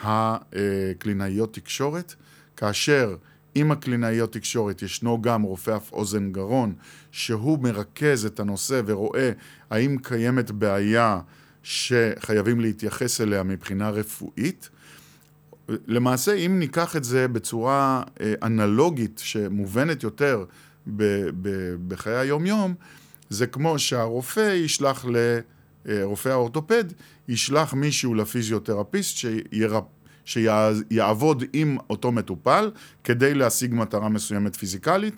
הקלינאיות תקשורת, כאשר עם הקלינאיות תקשורת ישנו גם רופא אף אוזן גרון, שהוא מרכז את הנושא ורואה האם קיימת בעיה שחייבים להתייחס אליה מבחינה רפואית. למעשה, אם ניקח את זה בצורה אה, אנלוגית שמובנת יותר בחיי היום-יום, זה כמו שהרופא ישלח לרופא האורתופד, ישלח מישהו לפיזיותרפיסט שירפ... שיעבוד עם אותו מטופל כדי להשיג מטרה מסוימת פיזיקלית.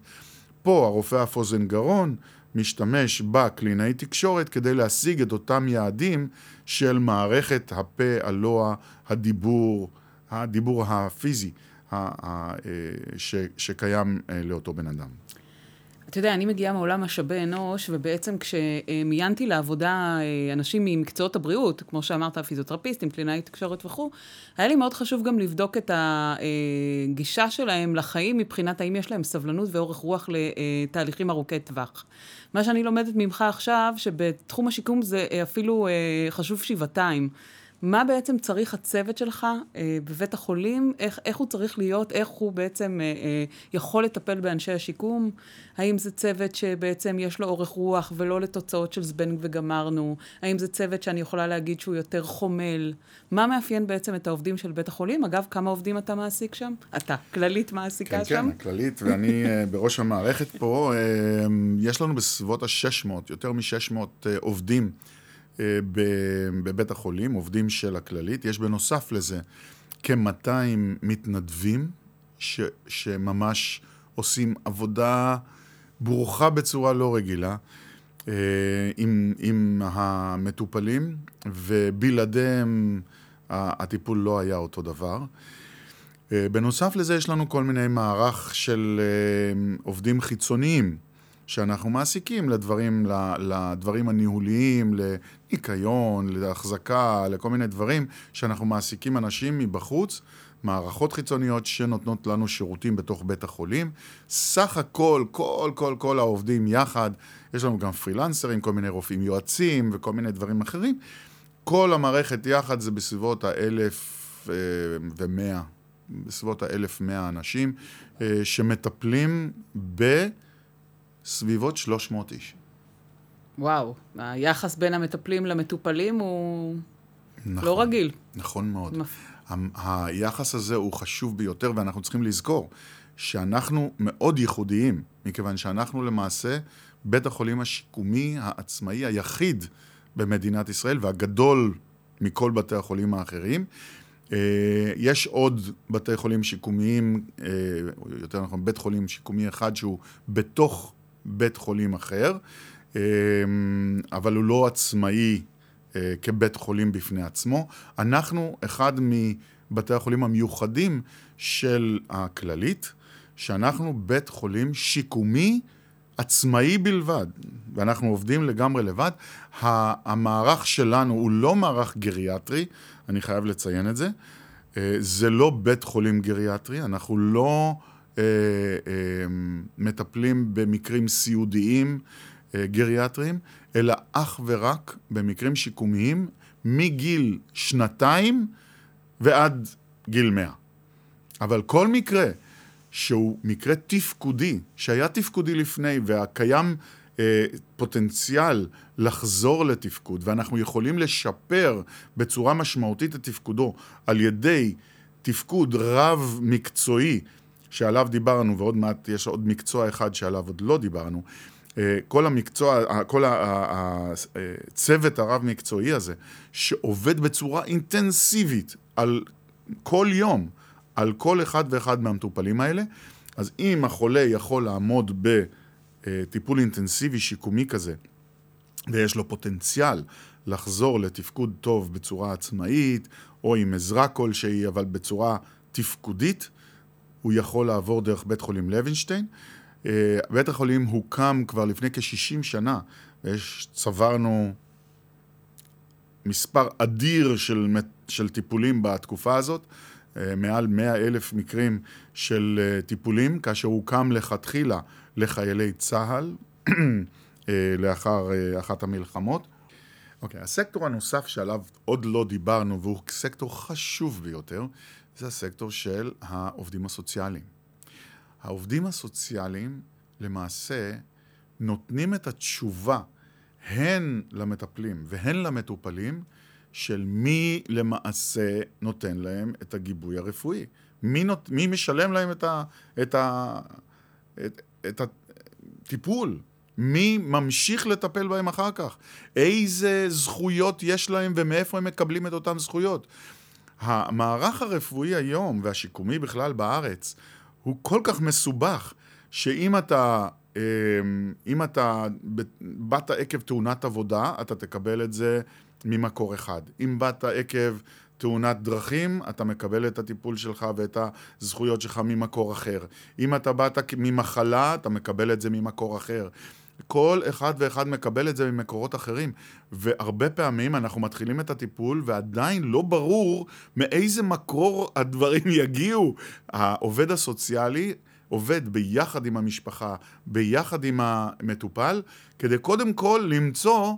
פה הרופא אף אוזן גרון משתמש בקלינאי תקשורת כדי להשיג את אותם יעדים של מערכת הפה, הלוע, הדיבור, הדיבור הפיזי אה, שקיים אה, לאותו בן אדם. אתה יודע, אני מגיעה מעולם משאבי אנוש, ובעצם כשמיינתי לעבודה אה, אנשים ממקצועות הבריאות, כמו שאמרת, פיזיותרפיסטים, קלינאי תקשורת וכו', היה לי מאוד חשוב גם לבדוק את הגישה שלהם לחיים מבחינת האם יש להם סבלנות ואורך רוח לתהליכים ארוכי טווח. מה שאני לומדת ממך עכשיו, שבתחום השיקום זה אפילו אה, חשוב שבעתיים. מה בעצם צריך הצוות שלך אה, בבית החולים, איך, איך הוא צריך להיות, איך הוא בעצם אה, אה, יכול לטפל באנשי השיקום, האם זה צוות שבעצם יש לו אורך רוח ולא לתוצאות של זבנג וגמרנו, האם זה צוות שאני יכולה להגיד שהוא יותר חומל, מה מאפיין בעצם את העובדים של בית החולים? אגב, כמה עובדים אתה מעסיק שם? אתה, כללית מעסיקה כן, שם? כן, כללית, ואני אה, בראש המערכת פה, אה, יש לנו בסביבות ה-600, יותר מ-600 אה, עובדים. אה, בבית החולים, עובדים של הכללית. יש בנוסף לזה כ-200 מתנדבים ש, שממש עושים עבודה ברוכה בצורה לא רגילה אה, עם, עם המטופלים, ובלעדיהם הטיפול לא היה אותו דבר. אה, בנוסף לזה יש לנו כל מיני מערך של עובדים חיצוניים. שאנחנו מעסיקים לדברים, לדברים הניהוליים, לניקיון, להחזקה, לכל מיני דברים, שאנחנו מעסיקים אנשים מבחוץ, מערכות חיצוניות שנותנות לנו שירותים בתוך בית החולים. סך הכל, כל, כל, כל העובדים יחד, יש לנו גם פרילנסרים, כל מיני רופאים יועצים וכל מיני דברים אחרים. כל המערכת יחד זה בסביבות האלף אה, ומאה, בסביבות האלף מאה אנשים, אה, שמטפלים ב... סביבות 300 איש. וואו, היחס בין המטפלים למטופלים הוא נכון, לא רגיל. נכון מאוד. מפ... היחס הזה הוא חשוב ביותר, ואנחנו צריכים לזכור שאנחנו מאוד ייחודיים, מכיוון שאנחנו למעשה בית החולים השיקומי העצמאי היחיד במדינת ישראל, והגדול מכל בתי החולים האחרים. אה, יש עוד בתי חולים שיקומיים, אה, יותר נכון, בית חולים שיקומי אחד שהוא בתוך בית חולים אחר, אבל הוא לא עצמאי אה, כבית חולים בפני עצמו. אנחנו אחד מבתי החולים המיוחדים של הכללית, שאנחנו בית חולים שיקומי עצמאי בלבד, ואנחנו עובדים לגמרי לבד. המערך שלנו הוא לא מערך גריאטרי, אני חייב לציין את זה. אה, זה לא בית חולים גריאטרי, אנחנו לא... אה, אה, מטפלים במקרים סיעודיים גריאטריים, אלא אך ורק במקרים שיקומיים מגיל שנתיים ועד גיל מאה. אבל כל מקרה שהוא מקרה תפקודי, שהיה תפקודי לפני והקיים אה, פוטנציאל לחזור לתפקוד, ואנחנו יכולים לשפר בצורה משמעותית את תפקודו על ידי תפקוד רב מקצועי, שעליו דיברנו, ועוד מעט יש עוד מקצוע אחד שעליו עוד לא דיברנו, אה, כל המקצוע, כל הצוות הרב מקצועי הזה, שעובד בצורה אינטנסיבית על כל יום, על כל אחד ואחד מהמטופלים האלה, אז אם החולה יכול לעמוד בטיפול אינטנסיבי שיקומי כזה, ויש לו פוטנציאל לחזור לתפקוד טוב בצורה עצמאית, או עם עזרה כלשהי, אבל בצורה תפקודית, הוא יכול לעבור דרך בית חולים לוינשטיין. אה, בית החולים הוקם כבר לפני כ-60 שנה, וצברנו מספר אדיר של, של טיפולים בתקופה הזאת, אה, מעל 100 אלף מקרים של אה, טיפולים, כאשר הוקם לכתחילה לחיילי צה"ל לאחר אחת המלחמות. אוקיי, okay, הסקטור הנוסף שעליו עוד לא דיברנו, והוא סקטור חשוב ביותר, זה הסקטור של העובדים הסוציאליים. העובדים הסוציאליים למעשה נותנים את התשובה הן למטפלים והן למטופלים של מי למעשה נותן להם את הגיבוי הרפואי. מי, נות, מי משלם להם את, ה, את, ה, את, את הטיפול? מי ממשיך לטפל בהם אחר כך? איזה זכויות יש להם ומאיפה הם מקבלים את אותן זכויות? המערך הרפואי היום והשיקומי בכלל בארץ הוא כל כך מסובך, שאם אתה, אמ, אם אתה באת עקב תאונת עבודה, אתה תקבל את זה ממקור אחד. אם באת עקב תאונת דרכים, אתה מקבל את הטיפול שלך ואת הזכויות שלך ממקור אחר. אם אתה באת ממחלה, אתה מקבל את זה ממקור אחר. כל אחד ואחד מקבל את זה ממקורות אחרים, והרבה פעמים אנחנו מתחילים את הטיפול ועדיין לא ברור מאיזה מקור הדברים יגיעו. העובד הסוציאלי עובד ביחד עם המשפחה, ביחד עם המטופל, כדי קודם כל למצוא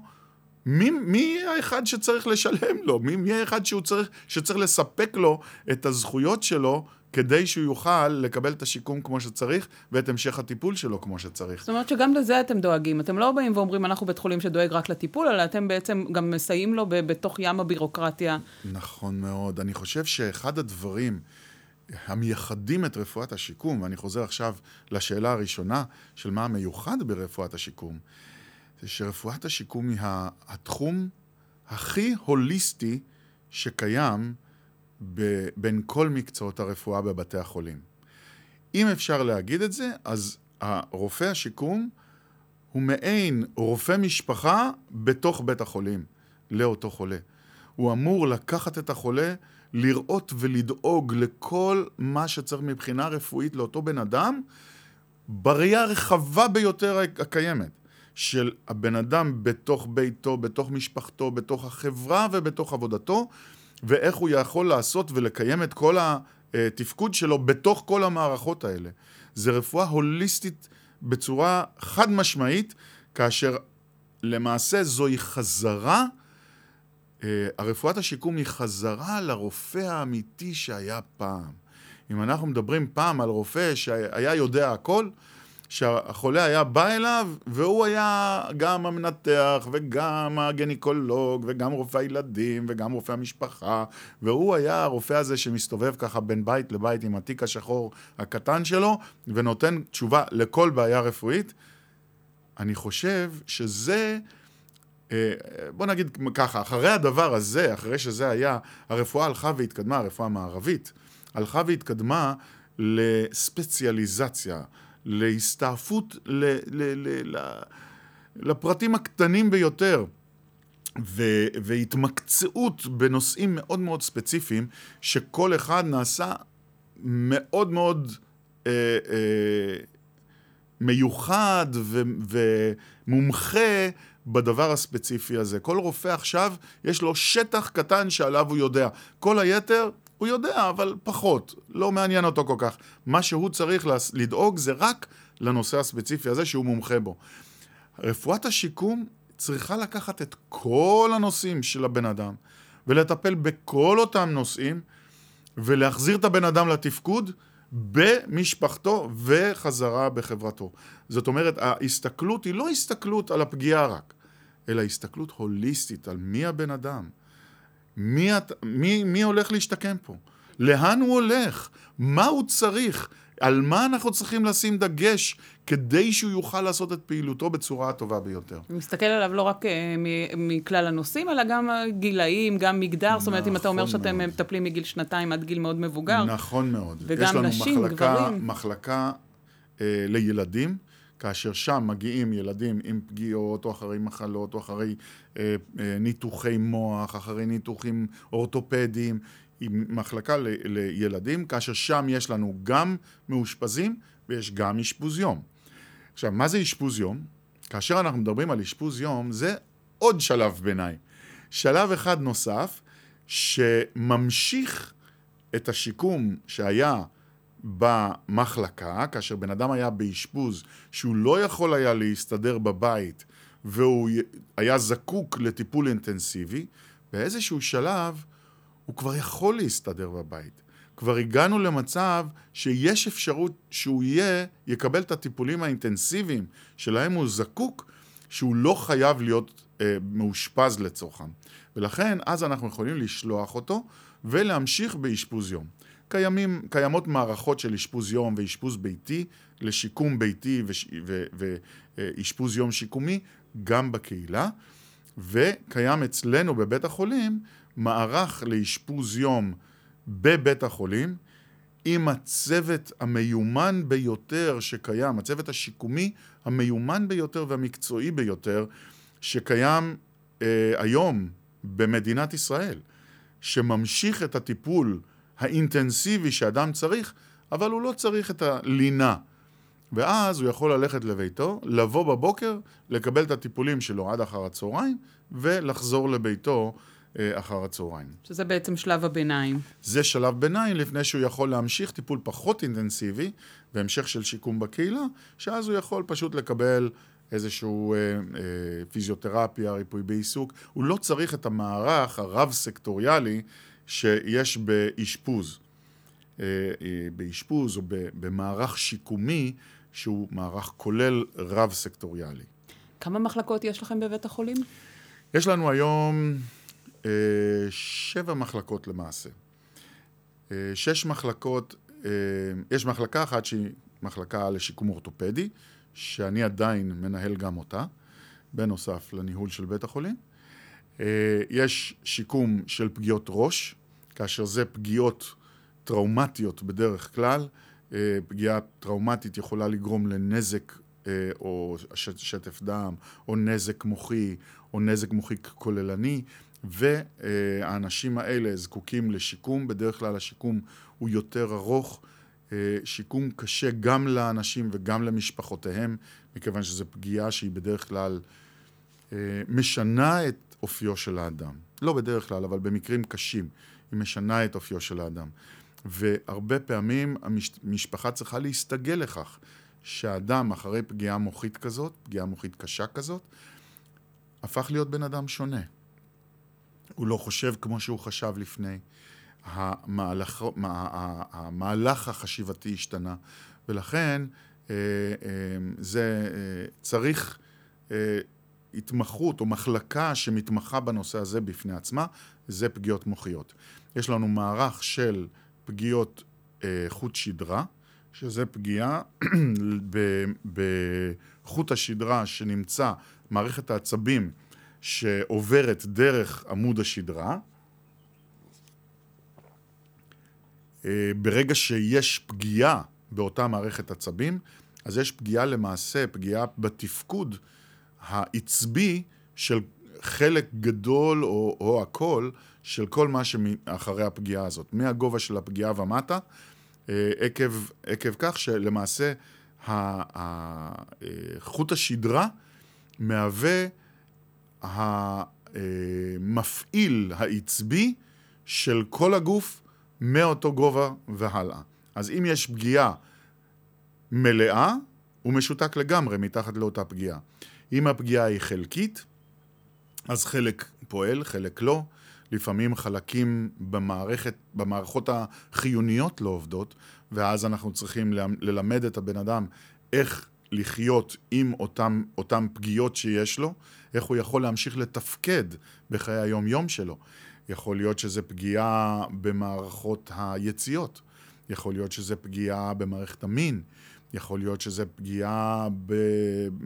מי, מי האחד שצריך לשלם לו, מי, מי האחד שהוא צריך, שצריך לספק לו את הזכויות שלו כדי שהוא יוכל לקבל את השיקום כמו שצריך, ואת המשך הטיפול שלו כמו שצריך. זאת אומרת שגם לזה אתם דואגים. אתם לא באים ואומרים, אנחנו בית חולים שדואג רק לטיפול, אלא אתם בעצם גם מסייעים לו בתוך ים הבירוקרטיה. נכון מאוד. אני חושב שאחד הדברים המייחדים את רפואת השיקום, ואני חוזר עכשיו לשאלה הראשונה של מה המיוחד ברפואת השיקום, זה שרפואת השיקום היא התחום הכי הוליסטי שקיים בין כל מקצועות הרפואה בבתי החולים. אם אפשר להגיד את זה, אז הרופא השיקום הוא מעין רופא משפחה בתוך בית החולים לאותו חולה. הוא אמור לקחת את החולה, לראות ולדאוג לכל מה שצריך מבחינה רפואית לאותו בן אדם, בראייה הרחבה ביותר הקיימת. של הבן אדם בתוך ביתו, בתוך משפחתו, בתוך החברה ובתוך עבודתו, ואיך הוא יכול לעשות ולקיים את כל התפקוד שלו בתוך כל המערכות האלה. זה רפואה הוליסטית בצורה חד משמעית, כאשר למעשה זוהי חזרה, אה, הרפואת השיקום היא חזרה לרופא האמיתי שהיה פעם. אם אנחנו מדברים פעם על רופא שהיה יודע הכל, שהחולה היה בא אליו, והוא היה גם המנתח, וגם הגניקולוג, וגם רופא הילדים, וגם רופא המשפחה, והוא היה הרופא הזה שמסתובב ככה בין בית לבית עם התיק השחור הקטן שלו, ונותן תשובה לכל בעיה רפואית. אני חושב שזה... אה, בוא נגיד ככה, אחרי הדבר הזה, אחרי שזה היה, הרפואה הלכה והתקדמה, הרפואה המערבית, הלכה והתקדמה לספציאליזציה, להסתעפות ל, ל, ל, ל, לפרטים הקטנים ביותר. ו, והתמקצעות בנושאים מאוד מאוד ספציפיים, שכל אחד נעשה מאוד מאוד אה, אה, מיוחד ו, ומומחה בדבר הספציפי הזה. כל רופא עכשיו, יש לו שטח קטן שעליו הוא יודע. כל היתר, הוא יודע, אבל פחות, לא מעניין אותו כל כך. מה שהוא צריך לדאוג זה רק לנושא הספציפי הזה שהוא מומחה בו. רפואת השיקום צריכה לקחת את כל הנושאים של הבן אדם ולטפל בכל אותם נושאים ולהחזיר את הבן אדם לתפקוד במשפחתו וחזרה בחברתו. זאת אומרת, ההסתכלות היא לא הסתכלות על הפגיעה רק, אלא הסתכלות הוליסטית על מי הבן אדם, מי, מי, מי הולך להשתקם פה, לאן הוא הולך, מה הוא צריך, על מה אנחנו צריכים לשים דגש כדי שהוא יוכל לעשות את פעילותו בצורה הטובה ביותר. הוא מסתכל עליו לא רק uh, מכלל הנושאים, אלא גם גילאים, גם מגדר. נכון זאת אומרת, אם אתה אומר נכון שאתם מאוד. מטפלים מגיל שנתיים עד גיל מאוד מבוגר. נכון מאוד. וגם נשים, מחלקה, גברים. יש לנו מחלקה uh, לילדים. כאשר שם מגיעים ילדים עם פגיעות, או אחרי מחלות, או אחרי אה, אה, ניתוחי מוח, אחרי ניתוחים אורתופדיים, עם מחלקה ל, לילדים, כאשר שם יש לנו גם מאושפזים ויש גם אשפוז יום. עכשיו, מה זה אשפוז יום? כאשר אנחנו מדברים על אשפוז יום, זה עוד שלב ביניים. שלב אחד נוסף, שממשיך את השיקום שהיה במחלקה, כאשר בן אדם היה באשפוז, שהוא לא יכול היה להסתדר בבית, והוא היה זקוק לטיפול אינטנסיבי, באיזשהו שלב הוא כבר יכול להסתדר בבית. כבר הגענו למצב שיש אפשרות שהוא יהיה, יקבל את הטיפולים האינטנסיביים שלהם הוא זקוק, שהוא לא חייב להיות אה, מאושפז לצורכם. ולכן, אז אנחנו יכולים לשלוח אותו ולהמשיך באשפוז יום. קיימים, קיימות מערכות של אשפוז יום ואשפוז ביתי לשיקום ביתי ואשפוז יום שיקומי גם בקהילה, וקיים אצלנו בבית החולים מערך לאשפוז יום בבית החולים עם הצוות המיומן ביותר שקיים, הצוות השיקומי המיומן ביותר והמקצועי ביותר שקיים אה, היום במדינת ישראל, שממשיך את הטיפול האינטנסיבי שאדם צריך, אבל הוא לא צריך את הלינה. ואז הוא יכול ללכת לביתו, לבוא בבוקר, לקבל את הטיפולים שלו עד אחר הצהריים, ולחזור לביתו אה, אחר הצהריים. שזה בעצם שלב הביניים. זה שלב ביניים לפני שהוא יכול להמשיך טיפול פחות אינטנסיבי, והמשך של שיקום בקהילה, שאז הוא יכול פשוט לקבל איזשהו אה, אה, פיזיותרפיה, ריפוי בעיסוק. הוא לא צריך את המערך הרב-סקטוריאלי שיש באשפוז. אה, אה, באשפוז או במערך שיקומי שהוא מערך כולל רב-סקטוריאלי. כמה מחלקות יש לכם בבית החולים? יש לנו היום אה, שבע מחלקות למעשה. אה, שש מחלקות, אה, יש מחלקה אחת שהיא מחלקה לשיקום אורתופדי, שאני עדיין מנהל גם אותה, בנוסף לניהול של בית החולים. אה, יש שיקום של פגיעות ראש, כאשר זה פגיעות טראומטיות בדרך כלל. אה, פגיעה טראומטית יכולה לגרום לנזק אה, או שטף דם, או נזק מוחי, או נזק מוחי כוללני, והאנשים האלה זקוקים לשיקום, בדרך כלל השיקום הוא יותר ארוך. שיקום קשה גם לאנשים וגם למשפחותיהם, מכיוון שזו פגיעה שהיא בדרך כלל משנה את אופיו של האדם. לא בדרך כלל, אבל במקרים קשים, היא משנה את אופיו של האדם. והרבה פעמים המשפחה צריכה להסתגל לכך שהאדם אחרי פגיעה מוחית כזאת, פגיעה מוחית קשה כזאת, הפך להיות בן אדם שונה. הוא לא חושב כמו שהוא חשב לפני. המהלך, המהלך החשיבתי השתנה, ולכן אה, אה, זה אה, צריך התמחות או מחלקה שמתמחה בנושא הזה בפני עצמה, זה פגיעות מוחיות. יש לנו מערך של פגיעות אה, חוט שדרה, שזה פגיעה בחוט השדרה שנמצא, מערכת העצבים שעוברת דרך עמוד השדרה. אה, ברגע שיש פגיעה באותה מערכת עצבים, אז יש פגיעה למעשה, פגיעה בתפקוד העצבי של חלק גדול או, או הכל של כל מה שאחרי הפגיעה הזאת, מהגובה של הפגיעה ומטה, אה, עקב, עקב כך שלמעשה חוט השדרה מהווה המפעיל העצבי של כל הגוף מאותו גובה והלאה. אז אם יש פגיעה מלאה, הוא משותק לגמרי מתחת לאותה פגיעה. אם הפגיעה היא חלקית, אז חלק פועל, חלק לא. לפעמים חלקים במערכת, במערכות החיוניות לא עובדות, ואז אנחנו צריכים ללמד את הבן אדם איך לחיות עם אותם, אותם פגיעות שיש לו, איך הוא יכול להמשיך לתפקד בחיי היום-יום שלו. יכול להיות שזה פגיעה במערכות היציאות, יכול להיות שזה פגיעה במערכת המין, יכול להיות שזה פגיעה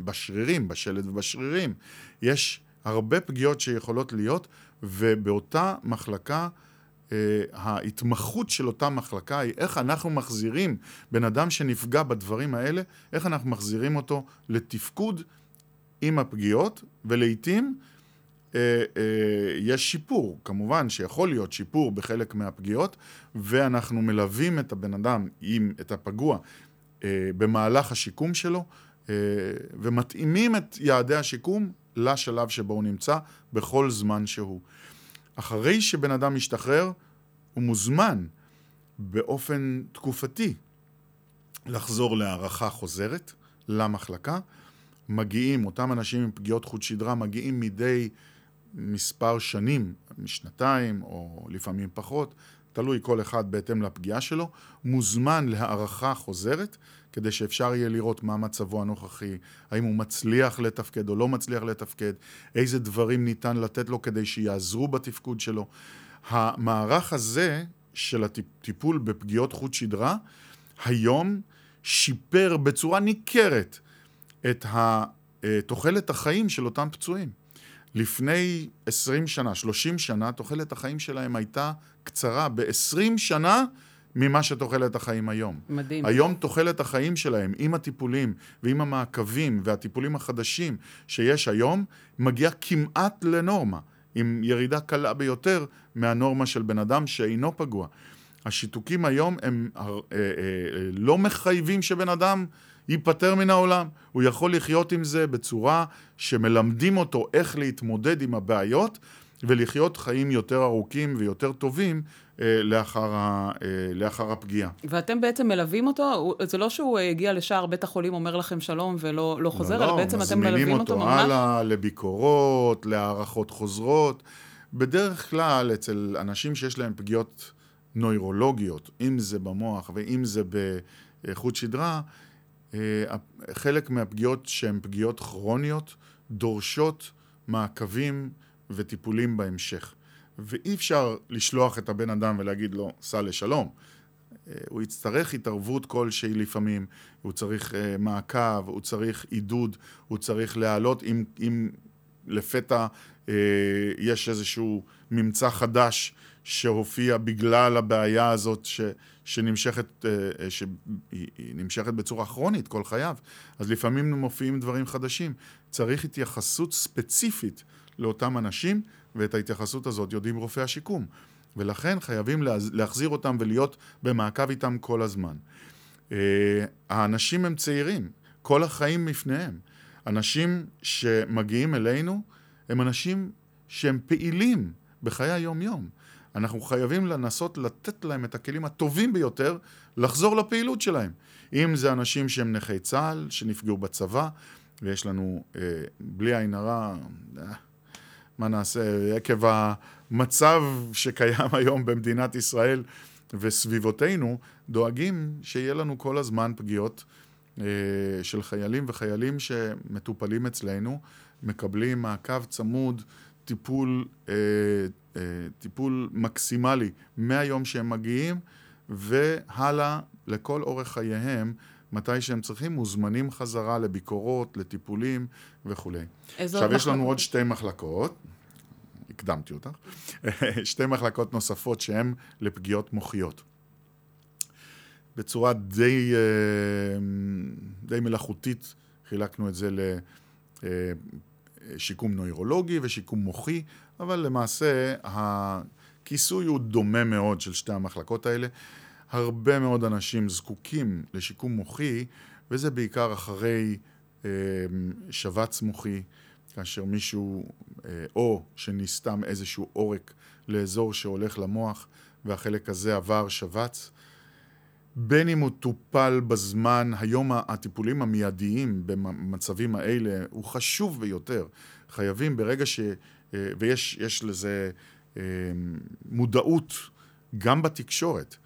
בשרירים, בשלד ובשרירים. יש הרבה פגיעות שיכולות להיות, ובאותה מחלקה, אה, ההתמחות של אותה מחלקה היא איך אנחנו מחזירים בן אדם שנפגע בדברים האלה, איך אנחנו מחזירים אותו לתפקוד עם הפגיעות, ולעיתים אה, אה, יש שיפור, כמובן שיכול להיות שיפור בחלק מהפגיעות, ואנחנו מלווים את הבן אדם, עם, את הפגוע, במהלך השיקום שלו, ומתאימים את יעדי השיקום לשלב שבו הוא נמצא בכל זמן שהוא. אחרי שבן אדם משתחרר, הוא מוזמן באופן תקופתי לחזור להערכה חוזרת למחלקה. מגיעים, אותם אנשים עם פגיעות חוט שדרה מגיעים מדי מספר שנים, משנתיים או לפעמים פחות, תלוי כל אחד בהתאם לפגיעה שלו, מוזמן להערכה חוזרת, כדי שאפשר יהיה לראות מה מצבו הנוכחי, האם הוא מצליח לתפקד או לא מצליח לתפקד, איזה דברים ניתן לתת לו כדי שיעזרו בתפקוד שלו. המערך הזה של הטיפול בפגיעות חוט שדרה, היום שיפר בצורה ניכרת את תוחלת החיים של אותם פצועים. לפני 20 שנה, 30 שנה, תוחלת החיים שלהם הייתה קצרה ב-20 שנה ממה שתוחלת החיים היום. מדהים. היום תוחלת החיים שלהם, עם הטיפולים ועם המעקבים והטיפולים החדשים שיש היום, מגיעה כמעט לנורמה, עם ירידה קלה ביותר מהנורמה של בן אדם שאינו פגוע. השיתוקים היום הם אה, אה, אה, לא מחייבים שבן אדם ייפטר מן העולם. הוא יכול לחיות עם זה בצורה שמלמדים אותו איך להתמודד עם הבעיות ולחיות חיים יותר ארוכים ויותר טובים אה, לאחר, ה, אה, לאחר הפגיעה. ואתם בעצם מלווים אותו? זה לא שהוא אה, הגיע לשער בית החולים, אומר לכם שלום ולא לא חוזר, לא, אלא לא, בעצם אתם מלווים אותו ממש? מזמינים אותו הלאה לביקורות, להערכות חוזרות. בדרך כלל אצל אנשים שיש להם פגיעות נוירולוגיות, אם זה במוח ואם זה בחוט שדרה, אה, חלק מהפגיעות שהן פגיעות כרוניות דורשות מעקבים וטיפולים בהמשך. ואי אפשר לשלוח את הבן אדם ולהגיד לו, סע לשלום. אה, הוא יצטרך התערבות כלשהי לפעמים, הוא צריך אה, מעקב, הוא צריך עידוד, הוא צריך להעלות אם, אם לפתע יש איזשהו ממצא חדש שהופיע בגלל הבעיה הזאת ש, שנמשכת, אה, שהיא נמשכת בצורה כרונית כל חייו. אז לפעמים מופיעים דברים חדשים. צריך התייחסות ספציפית לאותם אנשים, ואת ההתייחסות הזאת יודעים רופאי השיקום. ולכן חייבים להחזיר אותם ולהיות במעקב איתם כל הזמן. אה, האנשים הם צעירים, כל החיים בפניהם. אנשים שמגיעים אלינו הם אנשים שהם פעילים בחיי היום-יום. אנחנו חייבים לנסות לתת להם את הכלים הטובים ביותר לחזור לפעילות שלהם. אם זה אנשים שהם נכי צה"ל, שנפגעו בצבא, ויש לנו, אה, בלי עין הרע, אה, מה נעשה, עקב המצב שקיים היום במדינת ישראל וסביבותינו, דואגים שיהיה לנו כל הזמן פגיעות אה, של חיילים וחיילים שמטופלים אצלנו, מקבלים מעקב צמוד, טיפול אה, אה, טיפול מקסימלי מהיום שהם מגיעים והלאה לכל אורך חייהם, מתי שהם צריכים, מוזמנים חזרה לביקורות, לטיפולים וכולי. עכשיו, יש לנו עוד שתי מחלקות, הקדמתי אותך, שתי מחלקות נוספות שהן לפגיעות מוחיות. בצורה די, אה, די מלאכותית חילקנו את זה לשיקום נוירולוגי ושיקום מוחי. אבל למעשה הכיסוי הוא דומה מאוד של שתי המחלקות האלה. הרבה מאוד אנשים זקוקים לשיקום מוחי, וזה בעיקר אחרי אה, שבץ מוחי, כאשר מישהו, אה, או שנסתם איזשהו עורק לאזור שהולך למוח, והחלק הזה עבר שבץ. בין אם הוא טופל בזמן, היום הטיפולים המיידיים במצבים האלה הוא חשוב ביותר. חייבים ברגע ש... אה, ויש לזה אה, מודעות גם בתקשורת.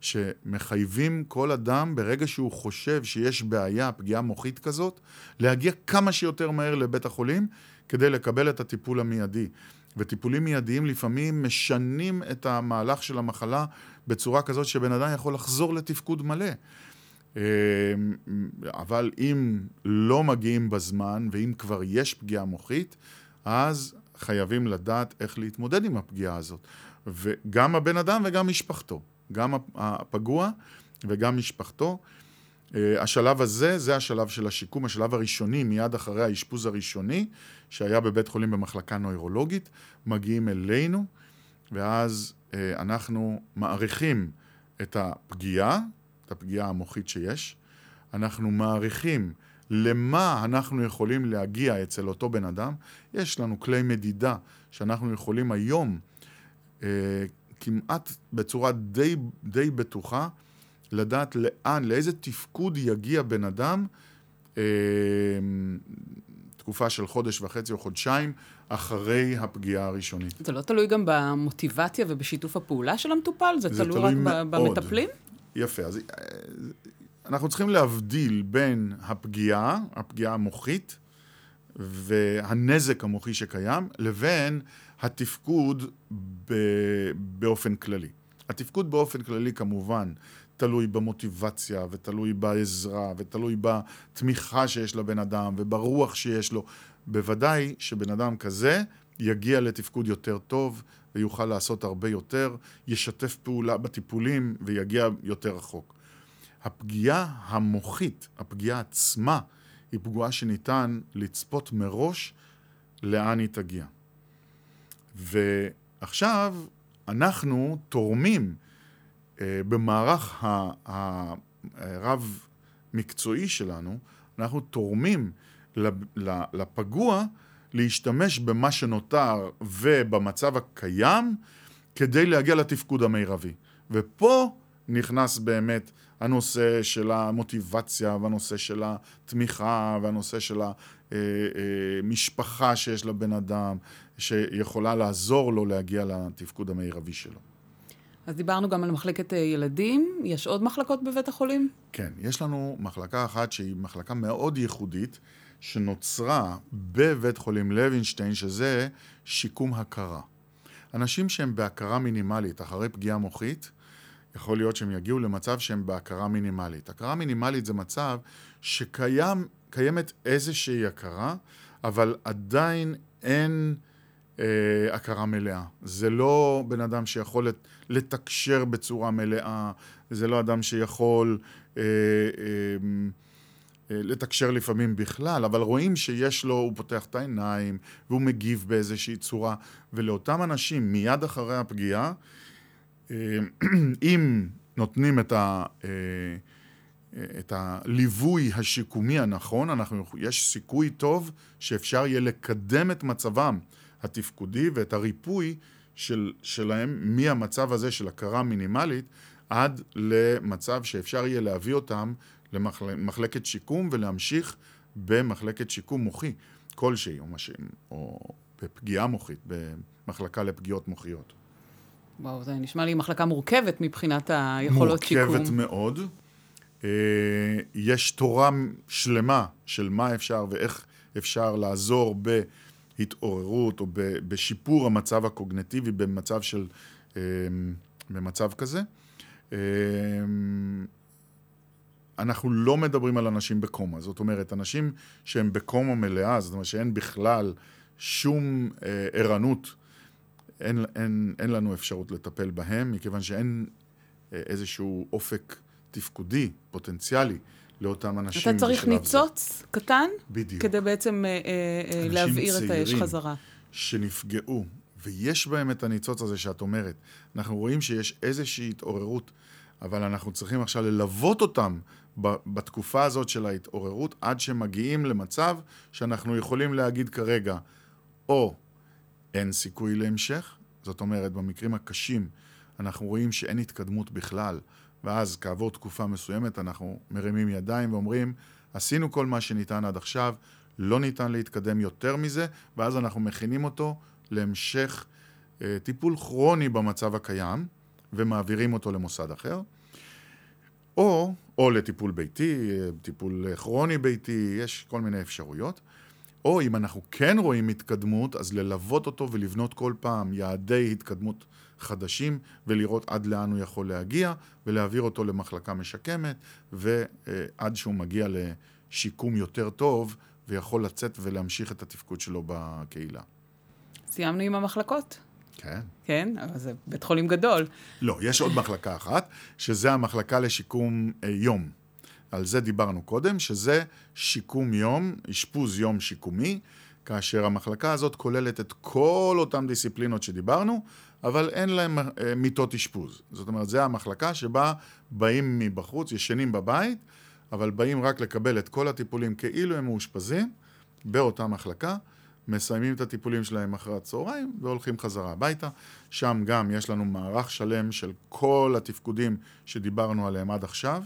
שמחייבים כל אדם, ברגע שהוא חושב שיש בעיה, פגיעה מוחית כזאת, להגיע כמה שיותר מהר לבית החולים כדי לקבל את הטיפול המיידי. וטיפולים מיידיים לפעמים משנים את המהלך של המחלה בצורה כזאת שבן אדם יכול לחזור לתפקוד מלא. אה, אבל אם לא מגיעים בזמן, ואם כבר יש פגיעה מוחית, אז חייבים לדעת איך להתמודד עם הפגיעה הזאת. וגם הבן אדם וגם משפחתו. גם הפגוע וגם משפחתו. אה, השלב הזה, זה השלב של השיקום, השלב הראשוני, מיד אחרי האשפוז הראשוני, שהיה בבית חולים במחלקה נוירולוגית, מגיעים אלינו, ואז אה, אנחנו מעריכים את הפגיעה, את הפגיעה המוחית שיש, אנחנו מעריכים למה אנחנו יכולים להגיע אצל אותו בן אדם. יש לנו כלי מדידה שאנחנו יכולים היום אה, כמעט בצורה די, די בטוחה לדעת לאן, לאיזה תפקוד יגיע בן אדם אה, תקופה של חודש וחצי או חודשיים אחרי הפגיעה הראשונית. זה לא תלוי גם במוטיבציה ובשיתוף הפעולה של המטופל? זה, זה תלוי, תלוי רק מאוד. במטפלים? יפה, אז אה, אנחנו צריכים להבדיל בין הפגיעה, הפגיעה המוחית, והנזק המוחי שקיים, לבין התפקוד ב... באופן כללי. התפקוד באופן כללי כמובן תלוי במוטיבציה, ותלוי בעזרה, ותלוי בתמיכה שיש לבן אדם, וברוח שיש לו. בוודאי שבן אדם כזה יגיע לתפקוד יותר טוב, ויוכל לעשות הרבה יותר, ישתף פעולה בטיפולים ויגיע יותר רחוק. הפגיעה המוחית, הפגיעה עצמה, היא פגועה שניתן לצפות מראש לאן היא תגיע. ועכשיו אנחנו תורמים אה, במערך הרב-מקצועי שלנו, אנחנו תורמים לפגוע להשתמש במה שנותר ובמצב הקיים כדי להגיע לתפקוד המרבי. ופה נכנס באמת הנושא של המוטיבציה והנושא של התמיכה והנושא של המשפחה שיש לבן אדם שיכולה לעזור לו להגיע לתפקוד המרבי שלו. אז דיברנו גם על מחלקת אה, ילדים, יש עוד מחלקות בבית החולים? כן, יש לנו מחלקה אחת שהיא מחלקה מאוד ייחודית, שנוצרה בבית חולים לוינשטיין, שזה שיקום הכרה. אנשים שהם בהכרה מינימלית אחרי פגיעה מוחית, יכול להיות שהם יגיעו למצב שהם בהכרה מינימלית. הכרה מינימלית זה מצב שקיימת איזושהי הכרה, אבל עדיין אין אה, הכרה מלאה. זה לא בן אדם שיכול לתקשר בצורה מלאה, זה לא אדם שיכול אה, אה, אה, לתקשר לפעמים בכלל, אבל רואים שיש לו, הוא פותח את העיניים והוא מגיב באיזושהי צורה, ולאותם אנשים מיד אחרי הפגיעה, אה, אם נותנים את ה... את הליווי השיקומי הנכון, אנחנו, יש סיכוי טוב שאפשר יהיה לקדם את מצבם התפקודי ואת הריפוי של, שלהם מהמצב הזה של הכרה מינימלית עד למצב שאפשר יהיה להביא אותם למחלקת שיקום ולהמשיך במחלקת שיקום מוחי כלשהי, או, מש... או בפגיעה מוחית, במחלקה לפגיעות מוחיות. וואו, זה נשמע לי מחלקה מורכבת מבחינת היכולות שיקום. מורכבת מאוד. אה, יש תורה שלמה של מה אפשר ואיך אפשר לעזור בהתעוררות או בשיפור המצב הקוגנטיבי במצב של, אה, במצב כזה. אה, אנחנו לא מדברים על אנשים בקומה, זאת אומרת, אנשים שהם בקומה מלאה, זאת אומרת שאין בכלל שום ערנות, אין, אין, אין לנו אפשרות לטפל בהם, מכיוון שאין איזשהו אופק תפקודי, פוטנציאלי, לאותם אנשים. אתה צריך ניצוץ זה. קטן? בדיוק. כדי בעצם אה, אה, להבעיר את האש חזרה. שנפגעו, ויש בהם את הניצוץ הזה שאת אומרת. אנחנו רואים שיש איזושהי התעוררות, אבל אנחנו צריכים עכשיו ללוות אותם בתקופה הזאת של ההתעוררות, עד שמגיעים למצב שאנחנו יכולים להגיד כרגע, או אין סיכוי להמשך, זאת אומרת, במקרים הקשים אנחנו רואים שאין התקדמות בכלל, ואז כעבור תקופה מסוימת אנחנו מרימים ידיים ואומרים, עשינו כל מה שניתן עד עכשיו, לא ניתן להתקדם יותר מזה, ואז אנחנו מכינים אותו להמשך אה, טיפול כרוני במצב הקיים, ומעבירים אותו למוסד אחר. או, או לטיפול ביתי, טיפול כרוני ביתי, יש כל מיני אפשרויות. או אם אנחנו כן רואים התקדמות, אז ללוות אותו ולבנות כל פעם יעדי התקדמות חדשים, ולראות עד לאן הוא יכול להגיע, ולהעביר אותו למחלקה משקמת, ועד שהוא מגיע לשיקום יותר טוב, ויכול לצאת ולהמשיך את התפקוד שלו בקהילה. סיימנו עם המחלקות. כן. כן, אבל זה בית חולים גדול. לא, יש עוד מחלקה אחת, שזה המחלקה לשיקום אה, יום. על זה דיברנו קודם, שזה שיקום יום, אשפוז יום שיקומי, כאשר המחלקה הזאת כוללת את כל אותן דיסציפלינות שדיברנו, אבל אין להם אה, מיטות אשפוז. זאת אומרת, זו המחלקה שבה באים מבחוץ, ישנים בבית, אבל באים רק לקבל את כל הטיפולים כאילו הם מאושפזים באותה מחלקה, מסיימים את הטיפולים שלהם אחרי הצהריים והולכים חזרה הביתה. שם גם יש לנו מערך שלם של כל התפקודים שדיברנו עליהם עד עכשיו.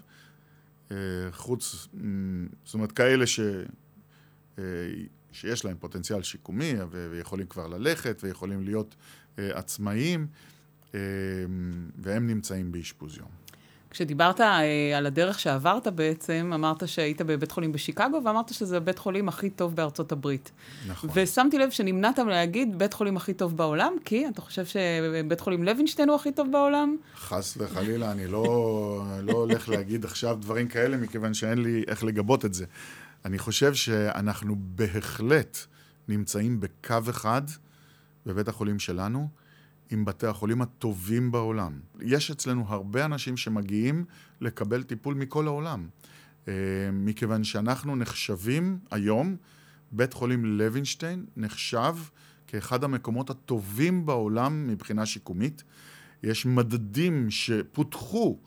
אה, חוץ, זאת אומרת, כאלה ש, אה, שיש להם פוטנציאל שיקומי ויכולים כבר ללכת ויכולים להיות אה, עצמאיים, והם נמצאים באשפוז יום. כשדיברת אה, על הדרך שעברת בעצם, אמרת שהיית בבית חולים בשיקגו, ואמרת שזה הבית חולים הכי טוב בארצות הברית. נכון. ושמתי לב שנמנעת להגיד בית חולים הכי טוב בעולם, כי אתה חושב שבית חולים לוינשטיין הוא הכי טוב בעולם? חס וחלילה, אני לא, לא הולך להגיד עכשיו דברים כאלה, מכיוון שאין לי איך לגבות את זה. אני חושב שאנחנו בהחלט נמצאים בקו אחד בבית החולים שלנו. עם בתי החולים הטובים בעולם. יש אצלנו הרבה אנשים שמגיעים לקבל טיפול מכל העולם. אה, מכיוון שאנחנו נחשבים היום, בית חולים לוינשטיין נחשב כאחד המקומות הטובים בעולם מבחינה שיקומית. יש מדדים שפותחו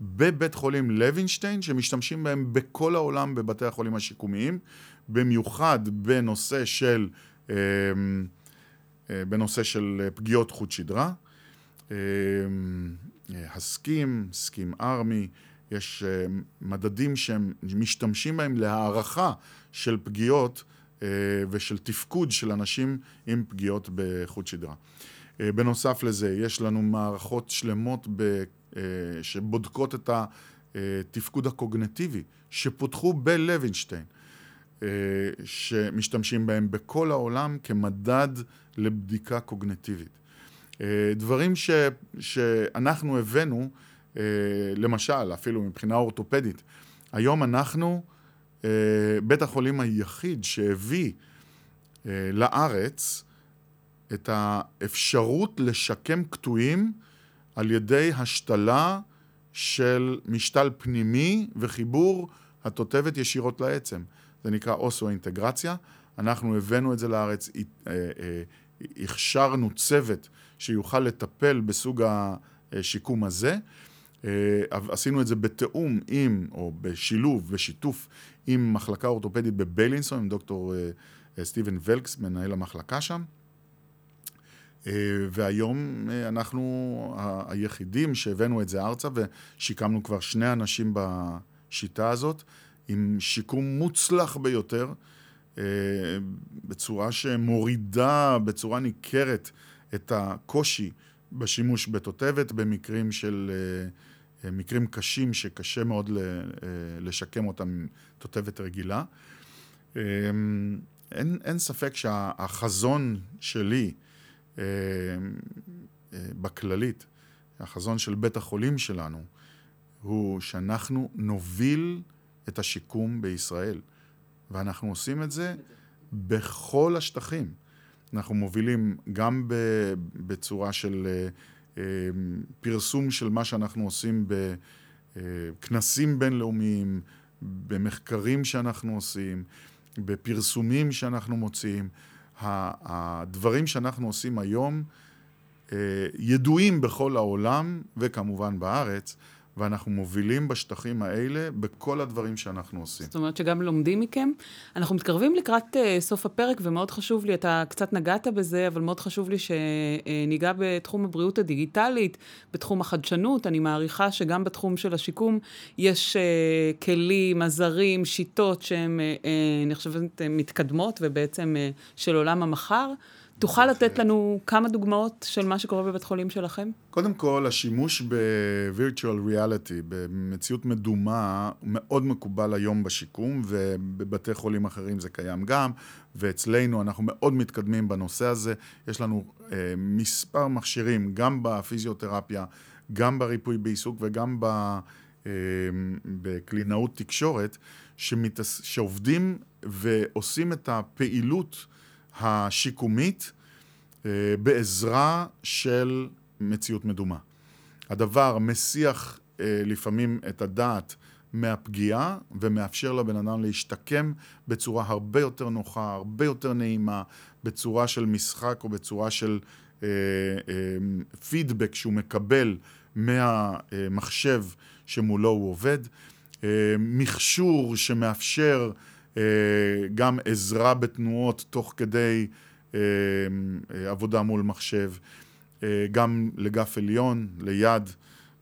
בבית חולים לוינשטיין, שמשתמשים בהם בכל העולם בבתי החולים השיקומיים, במיוחד בנושא של... אה, בנושא של אה, פגיעות חוט שדרה. אה, הסכים, סכים ארמי, יש מדדים שהם משתמשים בהם להערכה של פגיעות ושל תפקוד של אנשים עם פגיעות בחוט שדרה. בנוסף לזה, יש לנו מערכות שלמות ב, שבודקות את התפקוד הקוגנטיבי, שפותחו בלוינשטיין. אה, שמשתמשים בהם בכל העולם כמדד לבדיקה קוגנטיבית. אה, דברים ש, שאנחנו הבאנו, אה, למשל, אפילו מבחינה אורתופדית, היום אנחנו בית החולים היחיד שהביא לארץ את האפשרות לשקם קטועים על ידי השתלה של משתל פנימי וחיבור התותבת ישירות לעצם. זה נקרא אוסו-אינטגרציה. אנחנו הבאנו את זה לארץ, אה, אה, הכשרנו צוות שיוכל לטפל בסוג השיקום הזה. אה, עשינו את זה בתיאום עם, או בשילוב, בשיתוף עם מחלקה אורתופדית בביילינסון, עם דוקטור סטיבן ולקס, מנהל המחלקה שם. והיום אנחנו היחידים שהבאנו את זה ארצה ושיקמנו כבר שני אנשים בשיטה הזאת. עם שיקום מוצלח ביותר, אה, בצורה שמורידה בצורה ניכרת את הקושי בשימוש בתותבת במקרים של, אה, מקרים קשים שקשה מאוד אה, לשקם אותם עם תותבת רגילה. אין, אין ספק שהחזון שלי בכללית, החזון של בית החולים שלנו, הוא שאנחנו נוביל את השיקום בישראל. ואנחנו עושים את זה בכל השטחים. אנחנו מובילים גם בצורה של אה, אה, פרסום של מה שאנחנו עושים בכנסים בינלאומיים, במחקרים שאנחנו עושים, בפרסומים שאנחנו מוציאים. הדברים שאנחנו עושים היום אה, ידועים בכל העולם וכמובן בארץ, ואנחנו מובילים בשטחים האלה בכל הדברים שאנחנו עושים. זאת אומרת שגם לומדים מכם. אנחנו מתקרבים לקראת uh, סוף הפרק, ומאוד חשוב לי, אתה קצת נגעת בזה, אבל מאוד חשוב לי שניגע בתחום הבריאות הדיגיטלית, בתחום החדשנות. אני מעריכה שגם בתחום של השיקום יש uh, כלים, עזרים, שיטות שהן, uh, אני חושבת, מתקדמות, ובעצם uh, של עולם המחר. תוכל לתת לנו כמה דוגמאות של מה שקורה בבית חולים שלכם? קודם כל, השימוש ב-virtual reality, במציאות מדומה, מאוד מקובל היום בשיקום, ובבתי חולים אחרים זה קיים גם, ואצלנו אנחנו מאוד מתקדמים בנושא הזה. יש לנו אה, מספר מכשירים, גם בפיזיותרפיה, גם בריפוי בעיסוק וגם ב... אה, בקלינאות תקשורת, שמתס... שעובדים ועושים את הפעילות השיקומית אה, בעזרה של מציאות מדומה. הדבר מסיח אה, לפעמים את הדעת מהפגיעה ומאפשר לבן אדם להשתקם בצורה הרבה יותר נוחה, הרבה יותר נעימה, בצורה של משחק או בצורה של אה, אה, פידבק שהוא מקבל מהמחשב שמולו הוא עובד. אה, מכשור שמאפשר אה, גם עזרה בתנועות תוך כדי אה, עבודה מול מחשב, גם לגף עליון, ליד,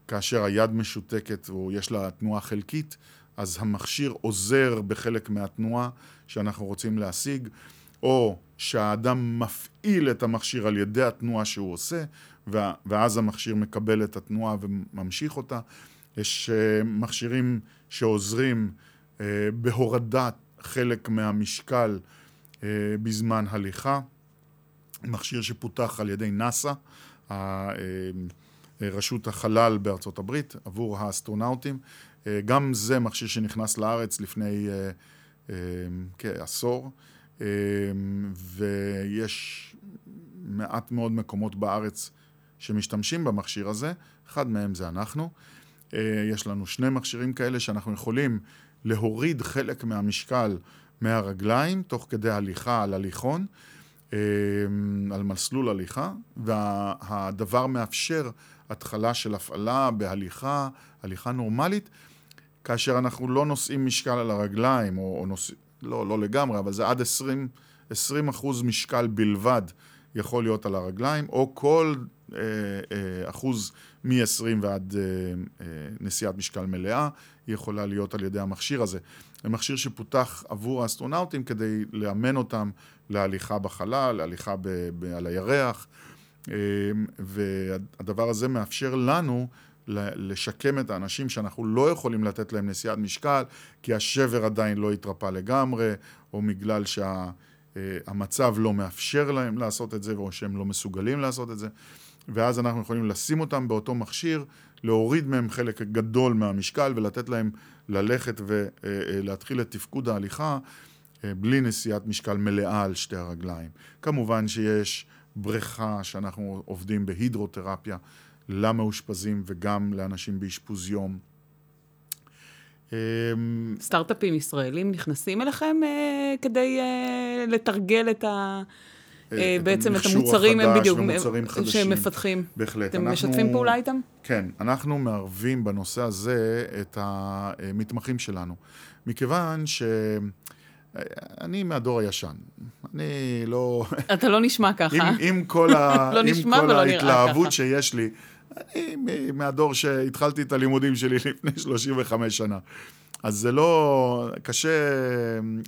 כאשר היד משותקת או יש לה תנועה חלקית, אז המכשיר עוזר בחלק מהתנועה שאנחנו רוצים להשיג, או שהאדם מפעיל את המכשיר על ידי התנועה שהוא עושה, ואז המכשיר מקבל את התנועה וממשיך אותה. יש מכשירים שעוזרים בהורדת חלק מהמשקל אה, בזמן הליכה. מכשיר שפותח על ידי נאס"א, אה, רשות החלל בארצות הברית, עבור האסטרונאוטים. אה, גם זה מכשיר שנכנס לארץ לפני כעשור, ויש מעט מאוד מקומות בארץ שמשתמשים במכשיר הזה, אחד מהם זה אנחנו. יש לנו שני מכשירים כאלה שאנחנו יכולים להוריד חלק מהמשקל מהרגליים, תוך כדי הליכה על הליכון, אה, על מסלול הליכה, והדבר מאפשר התחלה של הפעלה בהליכה, הליכה נורמלית, כאשר אנחנו לא נושאים משקל על הרגליים, או, או נוש... לא, לא לגמרי, אבל זה עד 20, 20 אחוז משקל בלבד יכול להיות על הרגליים, או כל אה, אה, אחוז מ-20 ועד אה, אה, נשיאת משקל מלאה, היא יכולה להיות על ידי המכשיר הזה. זה מכשיר שפותח עבור האסטרונאוטים כדי לאמן אותם להליכה בחלל, להליכה ב- ב- על הירח, אה, והדבר הזה מאפשר לנו לשקם את האנשים שאנחנו לא יכולים לתת להם נשיאת משקל, כי השבר עדיין לא התרפא לגמרי, או בגלל שהמצב לא מאפשר להם לעשות את זה, או שהם לא מסוגלים לעשות את זה. ואז אנחנו יכולים לשים אותם באותו מכשיר, להוריד מהם חלק גדול מהמשקל ולתת להם ללכת ולהתחיל את תפקוד ההליכה אה, בלי נשיאת משקל מלאה על שתי הרגליים. כמובן שיש בריכה שאנחנו עובדים בהידרותרפיה למאושפזים וגם לאנשים באשפוז יום. אמ, סטארט-אפים ישראלים נכנסים אליכם אה, כדי אה, לתרגל את ה... אה, אה, בעצם את המוצרים הם בדיוק, שהם מפתחים. בהחלט. אתם אנחנו, משתפים פעולה איתם? כן, אנחנו מערבים בנושא הזה את המתמחים שלנו. מכיוון ש... אני מהדור הישן. אני לא... אתה לא נשמע ככה. עם, עם כל, ה... לא עם כל ההתלהבות שיש לי, אני מהדור שהתחלתי את הלימודים שלי לפני 35 שנה. אז זה לא... קשה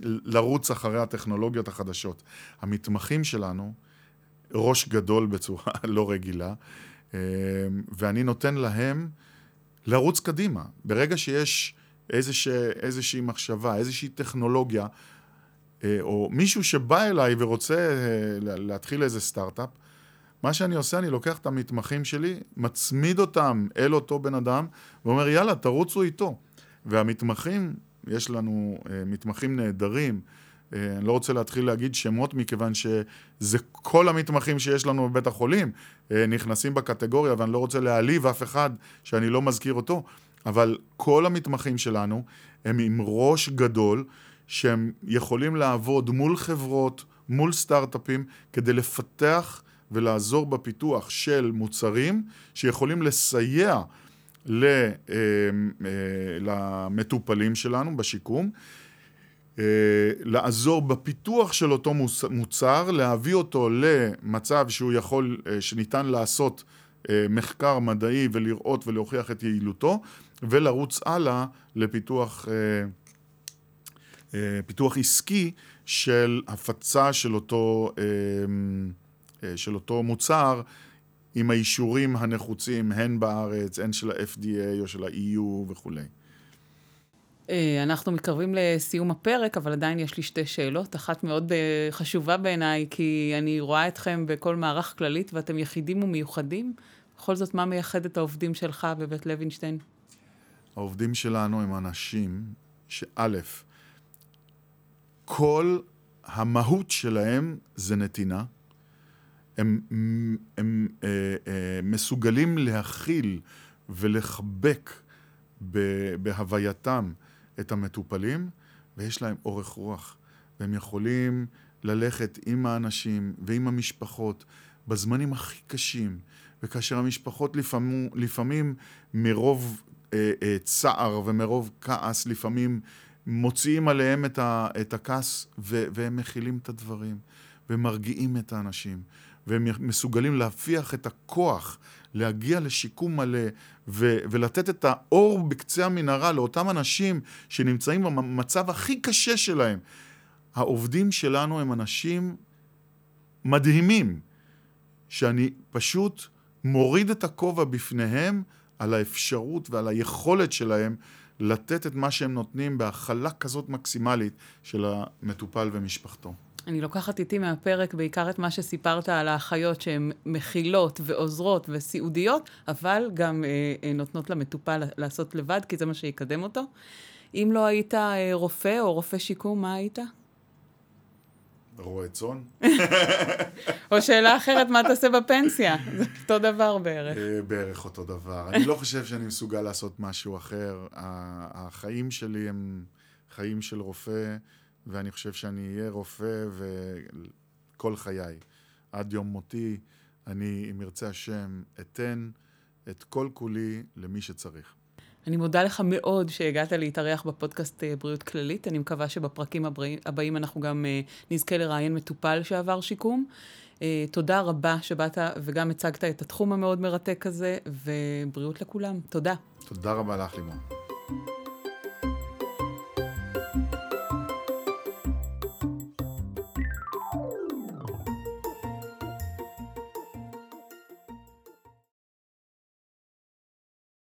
לרוץ אחרי הטכנולוגיות החדשות. המתמחים שלנו, ראש גדול בצורה לא רגילה, אה, ואני נותן להם לרוץ קדימה. ברגע שיש איזושה, איזושהי מחשבה, איזושהי טכנולוגיה, אה, או מישהו שבא אליי ורוצה אה, להתחיל איזה סטארט-אפ, מה שאני עושה, אני לוקח את המתמחים שלי, מצמיד אותם אל אותו בן אדם, ואומר, יאללה, תרוצו איתו. והמתמחים, יש לנו uh, מתמחים נהדרים, uh, אני לא רוצה להתחיל להגיד שמות מכיוון שזה כל המתמחים שיש לנו בבית החולים uh, נכנסים בקטגוריה ואני לא רוצה להעליב אף אחד שאני לא מזכיר אותו, אבל כל המתמחים שלנו הם עם ראש גדול שהם יכולים לעבוד מול חברות, מול סטארט-אפים, כדי לפתח ולעזור בפיתוח של מוצרים שיכולים לסייע למטופלים שלנו בשיקום, אה, לעזור בפיתוח של אותו מוצר, להביא אותו למצב שהוא יכול, שניתן לעשות מחקר מדעי ולראות ולהוכיח את יעילותו, ולרוץ הלאה לפיתוח פיתוח עסקי של הפצה של אותו אה, של אותו מוצר עם האישורים הנחוצים, הן בארץ, הן של ה-FDA או של ה-EU וכולי. אה, אנחנו מתקרבים לסיום הפרק, אבל עדיין יש לי שתי שאלות. אחת מאוד אה, חשובה בעיניי, כי אני רואה אתכם בכל מערך כללית ואתם יחידים ומיוחדים. בכל זאת, מה מייחד את העובדים שלך בבית לוינשטיין? העובדים שלנו הם אנשים שא', כל המהות שלהם זה נתינה. הם, הם, הם אה, אה, מסוגלים להכיל ולחבק בהווייתם את המטופלים, ויש להם אורך רוח, והם יכולים ללכת עם האנשים ועם המשפחות בזמנים הכי קשים, וכאשר המשפחות לפעמים, לפעמים מרוב אה, אה, צער ומרוב כעס, לפעמים מוציאים עליהם את, ה, את הכעס, ו, והם מכילים את הדברים, ומרגיעים את האנשים, והם מסוגלים להפיח את הכוח להגיע לשיקום מלא ו- ולתת את האור בקצה המנהרה לאותם אנשים שנמצאים במצב הכי קשה שלהם. העובדים שלנו הם אנשים מדהימים, שאני פשוט מוריד את הכובע בפניהם על האפשרות ועל היכולת שלהם לתת את מה שהם נותנים בהכלה כזאת מקסימלית של המטופל ומשפחתו. אני לוקחת איתי מהפרק בעיקר את מה שסיפרת על האחיות שהן מכילות ועוזרות וסיעודיות, אבל גם אה, אה, נותנות למטופל לעשות לבד, כי זה מה שיקדם אותו. אם לא היית אה, רופא או רופא שיקום, מה היית? רועה צאן. או שאלה אחרת, מה תעשה בפנסיה? זה אותו דבר בערך. אה, בערך אותו דבר. אני לא חושב שאני מסוגל לעשות משהו אחר. החיים שלי הם חיים של רופא. ואני חושב שאני אהיה רופא וכל חיי. עד יום מותי, אני, אם ירצה השם, אתן את כל כולי למי שצריך. אני מודה לך מאוד שהגעת להתארח בפודקאסט אה, בריאות כללית. אני מקווה שבפרקים הבאים אנחנו גם אה, נזכה לראיין מטופל שעבר שיקום. אה, תודה רבה שבאת וגם הצגת את התחום המאוד מרתק הזה, ובריאות לכולם. תודה. תודה רבה לך, לימון.